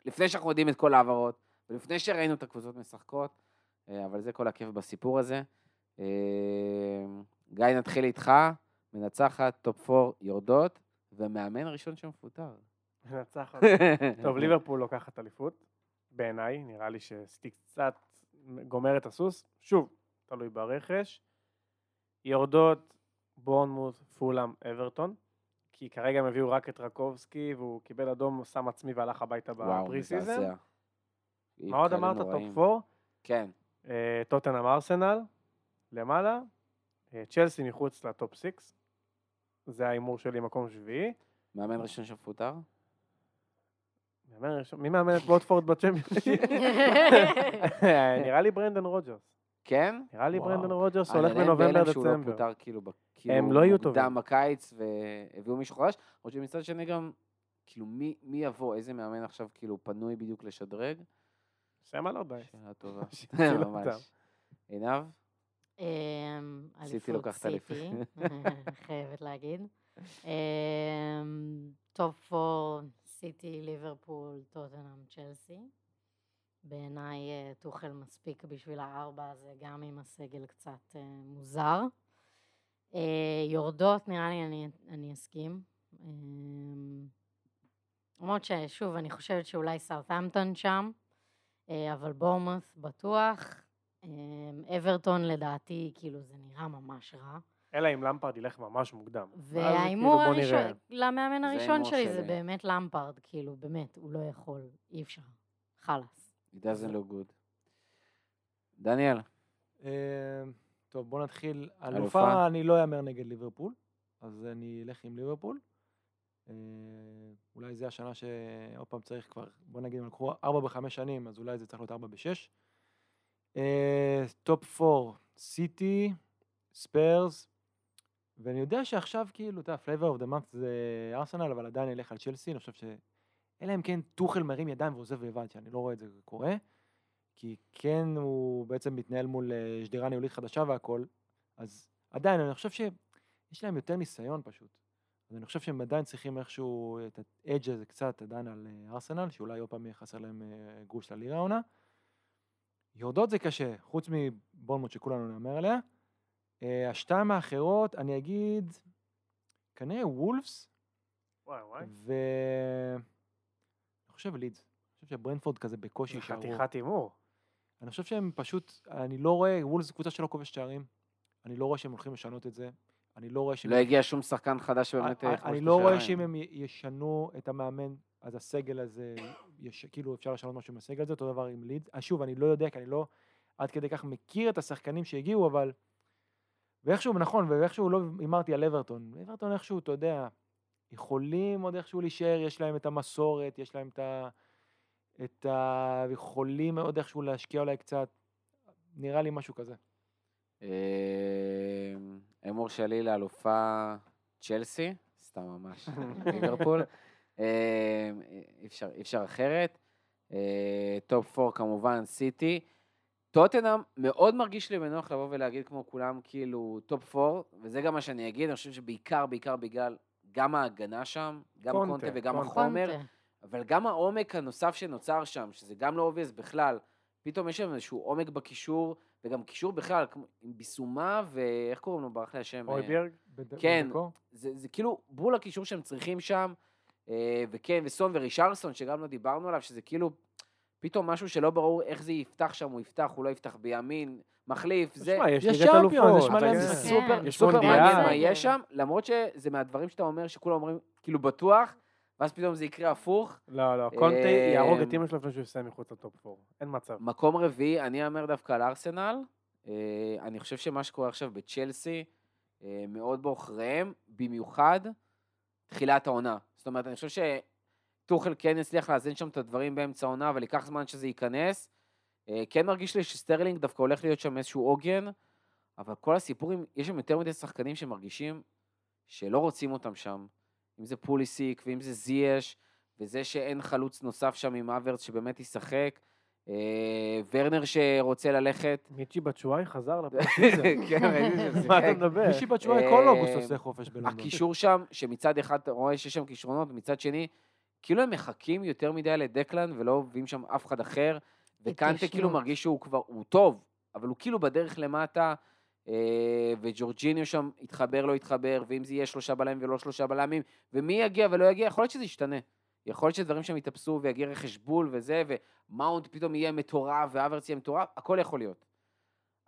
לפני שאנחנו יודעים את כל ההעברות, ולפני שראינו את הקבוצות משחקות, אה, אבל זה כל הכיף בסיפור הזה. אה, גיא, נתחיל איתך, מנצחת, טופ 4, יורדות, ומאמן ראשון שמפוטר. מנצחת. [LAUGHS] טוב, ליברפול לוקחת אליפות, בעיניי, נראה לי שסיטי קצת גומר את הסוס. שוב, תלוי ברכש. יורדות בורנמוט, פולאם, אברטון, כי כרגע הם הביאו רק את טרקובסקי, והוא קיבל אדום, שם עצמי והלך הביתה ב pre season. מה עוד אמרת? טופ 4? כן. אה, טוטנאם ארסנל, למעלה, אה, צ'לסי מחוץ לטופ 6, זה ההימור שלי מקום שביעי. מאמן ראשון שמפוטר? מאמן ראשון- מי מאמן את ווטפורד בצ'מפיונשיפ? [LAUGHS] [LAUGHS] נראה לי ברנדן רוג'רס. כן? נראה לי. ברנדן רוג'רס הולך הביתה בנובמבר בהלם שהוא לא דצמבר. פוטר כאילו, כאילו הם לא יהיו מוקדם טובים. בקיץ והביאו מישהו חדש, למרות שמצד שני גם, כאילו מי, מי יבוא, איזה מאמן עכשיו כאילו פנוי בדיוק לשדרג? סם אלרדייס. שאלה טובה. [LAUGHS] [LAUGHS] ממש. עינב? אמ, סיטי לוקחת אליפות. סיטי, [LAUGHS] חייבת להגיד. אמ, טופ 4, סיטי, ליברפול, טוטנאם, צ'לסי. בעיניי אה, טוחל מספיק בשביל הארבע הזה, גם אם הסגל קצת אה, מוזר. אה, יורדות, נראה לי אני, אני אסכים. אמ, למרות ששוב, אני חושבת שאולי סאות'המפטון שם, אה, אבל בורמוס בטוח. אמ, אברטון לדעתי, כאילו זה נראה ממש רע. אלא אם למפרד ילך ממש מוקדם. זה וההימור כאילו. הראשון, למאמן הראשון שלי זה. באמת למפרד, כאילו, באמת, הוא לא יכול, אי אפשר. חלאס. It doesn't look good. דניאל, אה, טוב, בוא נתחיל. אלופה? אני לא אהמר נגד ליברפול, אז אני אלך עם ליברפול. אה, אולי זה השנה שעוד פעם צריך כבר, בוא נגיד, אם לקחו ארבע בחמש שנים, אז אולי זה צריך להיות ארבע בשש. אה, טופ 4, סיטי, ספרס, ואני יודע שעכשיו כאילו, אתה יודע, flavor of the month זה ארסנל, אבל עדיין אלך על צ'לסי, אני חושב ש... אלא אם כן טוחל מרים ידיים ועוזב לבד, שאני לא רואה את זה קורה. כי כן הוא בעצם מתנהל מול אה, שדרה ניהולית חדשה והכל, אז עדיין אני חושב שיש להם יותר ניסיון פשוט. אז אני חושב שהם עדיין צריכים איכשהו את האדג' הזה קצת עדיין על אה, ארסנל, שאולי עוד פעם יהיה חסר להם אה, גרוש ללירה העונה. יורדות זה קשה, חוץ מבורנמוט שכולנו נאמר עליה. השתיים האחרות, אני אגיד, כנראה וולפס, וואי וואי. ואני חושב לידס. אני חושב שברנפורד כזה בקושי זה יישארו. חתיכת הימור. אני חושב שהם פשוט, אני לא רואה, וולס זו קבוצה שלא כובשת שערים, אני לא רואה שהם הולכים לשנות את זה, אני לא רואה שהם... לא הגיע שום שחקן חדש שבאמת אני- יכבוש אני את לא רואה. שאם הם ישנו את המאמן, אז הסגל הזה, יש, כאילו אפשר לשנות משהו עם הסגל הזה, אותו דבר עם לידס. אה, שוב, אני לא יודע, כי אני לא עד כדי כך מכיר את השחקנים שהגיעו, אבל... ואיכשהו, נכון, ואיכשהו לא הימרתי על אברטון. אברטון איכשהו, אתה יודע, יכולים עוד איכשהו להישאר, יש להם את המסורת, יש להם את ה... את ה... יכולים עוד איכשהו להשקיע אולי קצת. נראה לי משהו כזה. אה, הימור שלי לאלופה צ'לסי, סתם ממש, [LAUGHS] ליברפול. אי אפשר, אי אפשר אחרת. אה, טופ 4 כמובן, סיטי. טוטנאם מאוד מרגיש לי בנוח לבוא ולהגיד כמו כולם, כאילו, טופ 4, וזה גם מה שאני אגיד, אני חושב שבעיקר, בעיקר בגלל גם ההגנה שם, גם קונטה, קונטה וגם קונטה. החומר, קונטה. אבל גם העומק הנוסף שנוצר שם, שזה גם לא obvious בכלל, פתאום יש שם איזשהו עומק בקישור, וגם קישור בכלל, עם ביסומה, ואיך קוראים לו? ברח לי השם. אה, הויביירג? בד- כן. בנטנקור? זה, זה כאילו בול הקישור שהם צריכים שם, אה, וכן, וסון ורישרסון, שגם לא דיברנו עליו, שזה כאילו פתאום משהו שלא ברור איך זה יפתח שם, הוא יפתח, הוא לא יפתח בימין, מחליף, זה... תשמע, יש יש ליגת אלופות. יש מלא אבל- משחקים. סופר, כן. יש סופר. מעניין מה בסדר. יש שם, למרות שזה מהדברים שאתה אומר שכולם אומרים, כאילו בטוח, ואז פתאום זה יקרה הפוך. לא, לא, קונטה אה, יהרוג את אמא שלו לפני שהוא יסיים מחוץ לטופ 4. אין מצב. מקום רביעי, אני אאמר דווקא על ארסנל. אה, אני חושב שמה שקורה עכשיו בצ'לסי, אה, מאוד בעוכריהם, במיוחד תחילת העונה. זאת אומרת, אני חושב שטוחל כן יצליח לאזן שם את הדברים באמצע העונה, אבל ייקח זמן שזה ייכנס. אה, כן מרגיש לי שסטרלינג דווקא הולך להיות שם איזשהו עוגן, אבל כל הסיפורים, יש שם יותר מדי שחקנים שמרגישים שלא רוצים אותם שם. אם זה פוליסיק, ואם זה זייש, וזה שאין חלוץ נוסף שם עם אברץ שבאמת ישחק. אה, ורנר שרוצה ללכת. מיצ'י בצ'ואי חזר [LAUGHS] לפרסיזם. כן, ראיתי [LAUGHS] מה אתה. מדבר? מישהי בת שבועי אה, כל אוגוסט עושה חופש בלונדון. הקישור שם, שמצד אחד אתה רואה שיש שם כישרונות, ומצד שני, כאילו הם מחכים יותר מדי לדקלן ולא מביאים שם אף אחד אחר, וקנטה כאילו. מרגיש שהוא כבר, הוא טוב, אבל הוא כאילו בדרך למטה, אה, וג'ורג'יניו שם יתחבר, לא יתחבר, ואם זה יהיה שלושה בלמים ולא שלושה בלמים, ומי יגיע ולא יגיע, יכול להיות שזה ישתנה. יכול להיות שדברים שם יתאפסו ויגיע רכש בול וזה, ומאונט פתאום יהיה מטורף, והאברץ יהיה מטורף, הכל יכול להיות.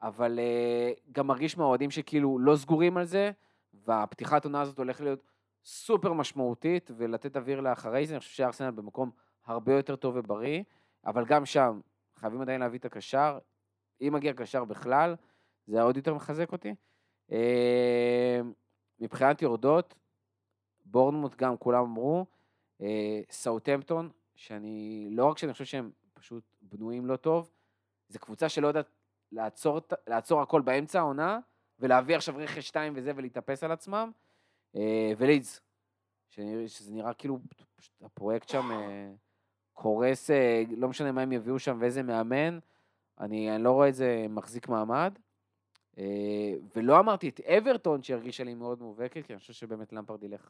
אבל uh, גם מרגיש מהאוהדים שכאילו לא סגורים על זה, והפתיחת עונה הזאת הולכת להיות סופר משמעותית, ולתת אוויר לאחרי זה, אני חושב שארסנל במקום הרבה יותר טוב ובריא, אבל גם שם חייבים עדיין להביא את הקשר. אם מגיע קשר בכלל, זה היה עוד יותר מחזק אותי. אה, מבחינת יורדות, בורנמוט גם כולם אמרו, אה, סאוטהמפטון, שאני, לא רק שאני חושב שהם פשוט בנויים לא טוב, זו קבוצה שלא יודעת לעצור, לעצור הכל באמצע העונה, ולהביא עכשיו רכש שתיים וזה ולהתאפס על עצמם, ולידס, שזה נראה כאילו הפרויקט שם קורס, לא משנה מה הם יביאו שם ואיזה מאמן, אני, אני לא רואה את זה מחזיק מעמד. אה, ולא אמרתי את אברטון שהרגישה לי מאוד מובהקת, כי אני חושב שבאמת למפרד ילך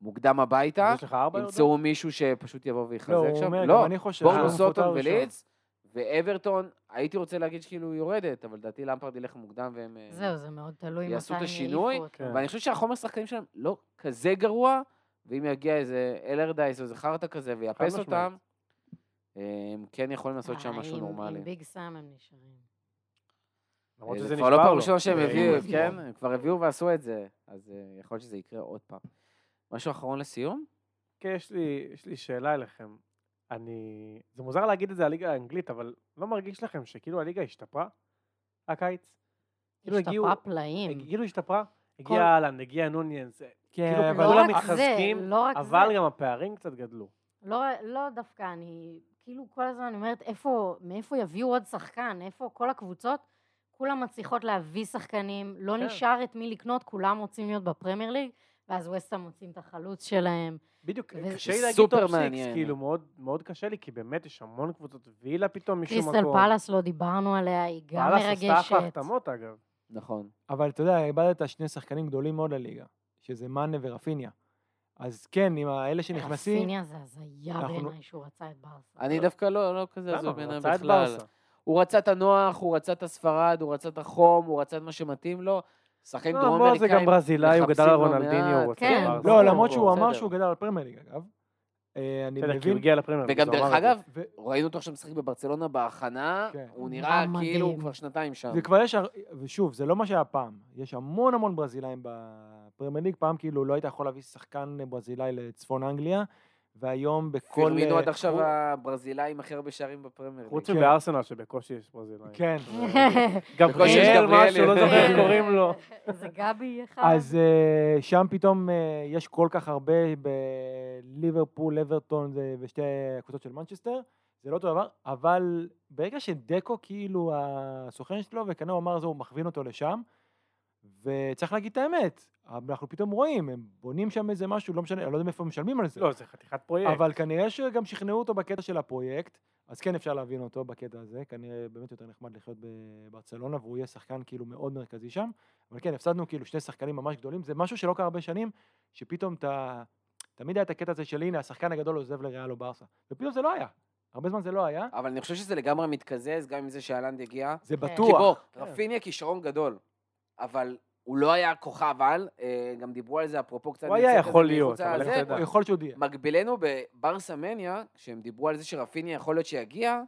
מוקדם הביתה. ימצאו מישהו שפשוט יבוא ויחזק לא, שם. אומר, לא, גם אני חושב בורנו סוטון ראשון. ולידס, ואברטון, הייתי רוצה להגיד שכאילו היא יורדת, אבל לדעתי למפרד ילך מוקדם והם אה, זהו, זה מאוד תלוי מתי יעשו את השינוי. כן. ואני חושב שהחומר שחקנים שלהם לא כזה גרוע, ואם יגיע איזה אלרדייס או איזה חרטא כזה ויאפס. אותם, הם כן יכולים לעשות שם אה, משהו נורמלי. עם ביג סאם הם נשארים. למרות אה, זה שזה כבר נשבר לא לו. פעם ראשונה שהם אה, הביאו, כן. הם כבר הביאו ועשו את זה, אז אה, יכול להיות שזה יקרה עוד פעם. משהו אחרון לסיום? כן, יש לי, יש לי שאלה אליכם. אני... זה מוזר להגיד את זה על הליגה האנגלית, אבל לא מרגיש לכם שכאילו הליגה השתפרה הקיץ? כאילו הגיעו... השתפרה פלאים. כאילו השתפרה? הגיע אהלן, הגיע נוניאנס, כן, כאילו אבל לא כולם רק מתחזקים, לא אבל. גם הפערים קצת גדלו. לא, לא דווקא, אני כאילו כל הזמן אני אומרת, איפה, מאיפה יביאו עוד שחקן? איפה כל הקבוצות? כולם מצליחות להביא שחקנים, לא כן. נשאר את מי לקנות, כולם רוצים להיות בפרמייר ליג, ואז ווסטהאם מוצאים את החלוץ שלהם. בדיוק, וזה קשה לי להגיד סופר top six. כאילו מאוד, מאוד קשה לי, כי באמת יש המון קבוצות, וילה פתאום משום מקום. קריסטל פלאס, לא דיברנו עליה, היא גם פאלאס עשתה אחלה מרגשת. החתמות אגב. נכון. אבל אתה יודע, איבדת שני שחקנים גדולים מאוד לליגה, שזה מאנה וראפיניה. אז כן, עם האלה שנכנסים, רפיניה זה הזיה אנחנו לא- בעיניי שהוא רצה את ברסה. אני דווקא לא, לא כזה? הזוי בעיניי בכלל. הוא רצה את הנוח, הוא רצה את הספרד, הוא רצה את החום, הוא רצה את מה שמתאים לו. שחקנים לא, דרום בוא, זה אמריקאים גם ברזילאי, הוא גדל על רונלדיניו, כן. לא, למרות שהוא אמר. שהוא גדל על פרמייר ליג, אגב. אה, אני בסדר, כי הוא מבין, הגיע לפרמייר. וגם דרך זה. אגב, ראינו אותו עכשיו משחק בברצלונה בהכנה, כן. הוא נראה כאילו הוא. כבר שנתיים שם. וכבר יש, הר- ושוב, זה לא מה שהיה פעם. יש המון המון ברזילאים בפרמייר ליג. פעם כאילו לא היית יכול להביא שחקן ברזילאי לצפון אנגליה, והיום בכל... פירמינו אה, עד עכשיו הברזילאי עם הכי הרבה שערים בפרמייר. חוץ כן. מבארסנל שבקושי יש ברזילאים. כן. [LAUGHS] גם בקושי יש גבריאל משהו, לא זוכר איך כן. [LAUGHS] קוראים לו. זה גבי אחד. אז אה, שם פתאום אה, יש כל כך הרבה בליברפול, אברטון ושתי הקבוצות של מנצ'סטר, זה לא אותו דבר, אבל ברגע שדקו כאילו הסוכן שלו, וכנראה הוא אמר זה, הוא מכווין אותו לשם, וצריך להגיד את האמת, אנחנו פתאום רואים, הם בונים שם איזה משהו, לא משנה, אני לא יודע מאיפה הם משלמים על זה, לא, זה חתיכת פרויקט. אבל כנראה שגם שכנעו אותו בקטע של הפרויקט, אז כן אפשר להבין אותו בקטע הזה, כנראה באמת יותר נחמד לחיות בברצלונה, והוא יהיה שחקן כאילו מאוד מרכזי שם, אבל כן, הפסדנו כאילו שני שחקנים ממש גדולים, זה משהו שלא קרה הרבה שנים, שפתאום אתה, תמיד היה את הקטע הזה של הנה, השחקן הגדול עוזב לריאל או ברסה, ופתאום זה לא היה, הרבה זמן זה לא היה, אבל אני חושב שזה לגמרי מתקזז, גם עם זה שאלנד הגיע. זה כן. כי בוא, בטוח, רפיניה כישרון גדול, אבל הוא לא היה כוכב על, אה, גם דיברו על זה אפרופו קצת... הוא היה יכול להיות, אבל. איך אתה יודע? יכול להיות שהוא יהיה. מקבילנו בברסה מניה, כשהם דיברו על זה שרפיניה יכול להיות שיגיע,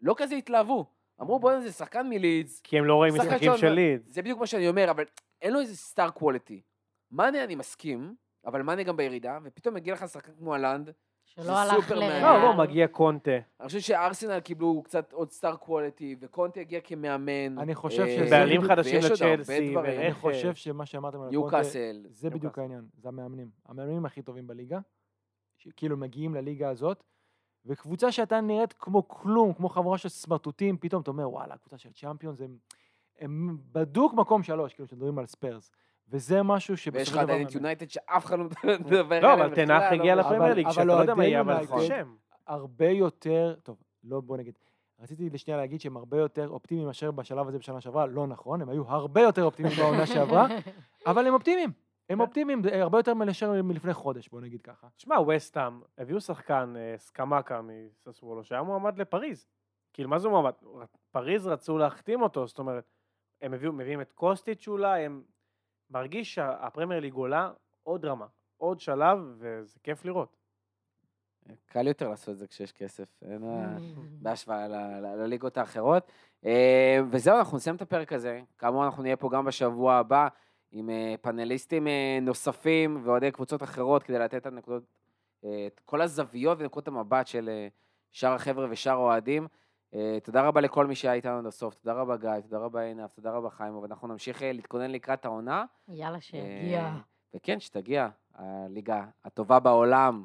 לא כזה התלהבו. אמרו בוא'נה זה שחקן מלידס, כי הם לא רואים משחקים של לידס. זה בדיוק מה שאני אומר, אבל אין לו איזה סטאר קוולטי. מאנה אני מסכים, אבל מאנה גם בירידה, ופתאום מגיע לך שחקן כמו הלנד. זה שלא הלך מעניין. לא. בוא, מגיע קונטה. אני חושב שארסנל קיבלו קצת עוד סטאר קוולטי, וקונטה הגיע כמאמן. אני חושב אה, שזה- בעלים חדשים לצ'לסי. אני. חושב שמה שאמרתם על קונטה. זה בדיוק. העניין, זה המאמנים. המאמנים הכי טובים בליגה, שכאילו מגיעים לליגה הזאת, וקבוצה שהייתה נראית כמו כלום, כמו חבורה של סמרטוטים, פתאום אתה אומר, וואלה, קבוצה של Champions, הם, הם בדוק מקום שלוש, כאילו, כשמדברים על ספרס. וזה משהו ויש שבסופו לך של דבר... עדיין את יונייטד שאף אחד לא מדבר עליהם לא, אבל בכלל, טן האח הגיע לא- לפרמייר ליג, אבל שאתה לא יודע מה יהיה, אבל זה שם. הרבה יותר, טוב, לא בוא נגיד, רציתי לשנייה להגיד שהם הרבה יותר אופטימיים מאשר בשלב הזה בשנה שעברה, לא נכון, הם היו הרבה יותר אופטימיים בעונה שעברה, [LAUGHS] אבל הם אופטימיים, הם כן. אופטימיים, זה הרבה יותר מאשר מלפני חודש, בוא נגיד ככה. תשמע, וסטאם, הביאו שחקן, אה, סקמקה מססוולו, שהיה מועמד לפריז. כאילו, מה זה מועמד? פריז רצו להחתים אותו, זאת אומרת, הם הביאו, מביאים את קוסטיץ' אולי, הם... מרגיש שהפרמייר ליג עולה עוד רמה, עוד שלב, וזה כיף לראות. קל יותר לעשות את זה כשיש כסף, אין Mm. בהשוואה לליגות האחרות. אה, וזהו, אנחנו נסיים את הפרק הזה. כאמור, אנחנו נהיה פה גם בשבוע הבא עם אה, פאנליסטים אה, נוספים ואוהדי קבוצות אחרות כדי לתת את הנקודות, את כל הזוויות ונקודות המבט של שאר החבר'ה ושאר האוהדים. אה, תודה רבה לכל מי שהיה איתנו עד הסוף, תודה רבה גיא, תודה רבה עינב, תודה רבה חיים, ואנחנו נמשיך אה, להתכונן לקראת העונה. יאללה, שיגיע. אה, וכן, שתגיע הליגה הטובה בעולם,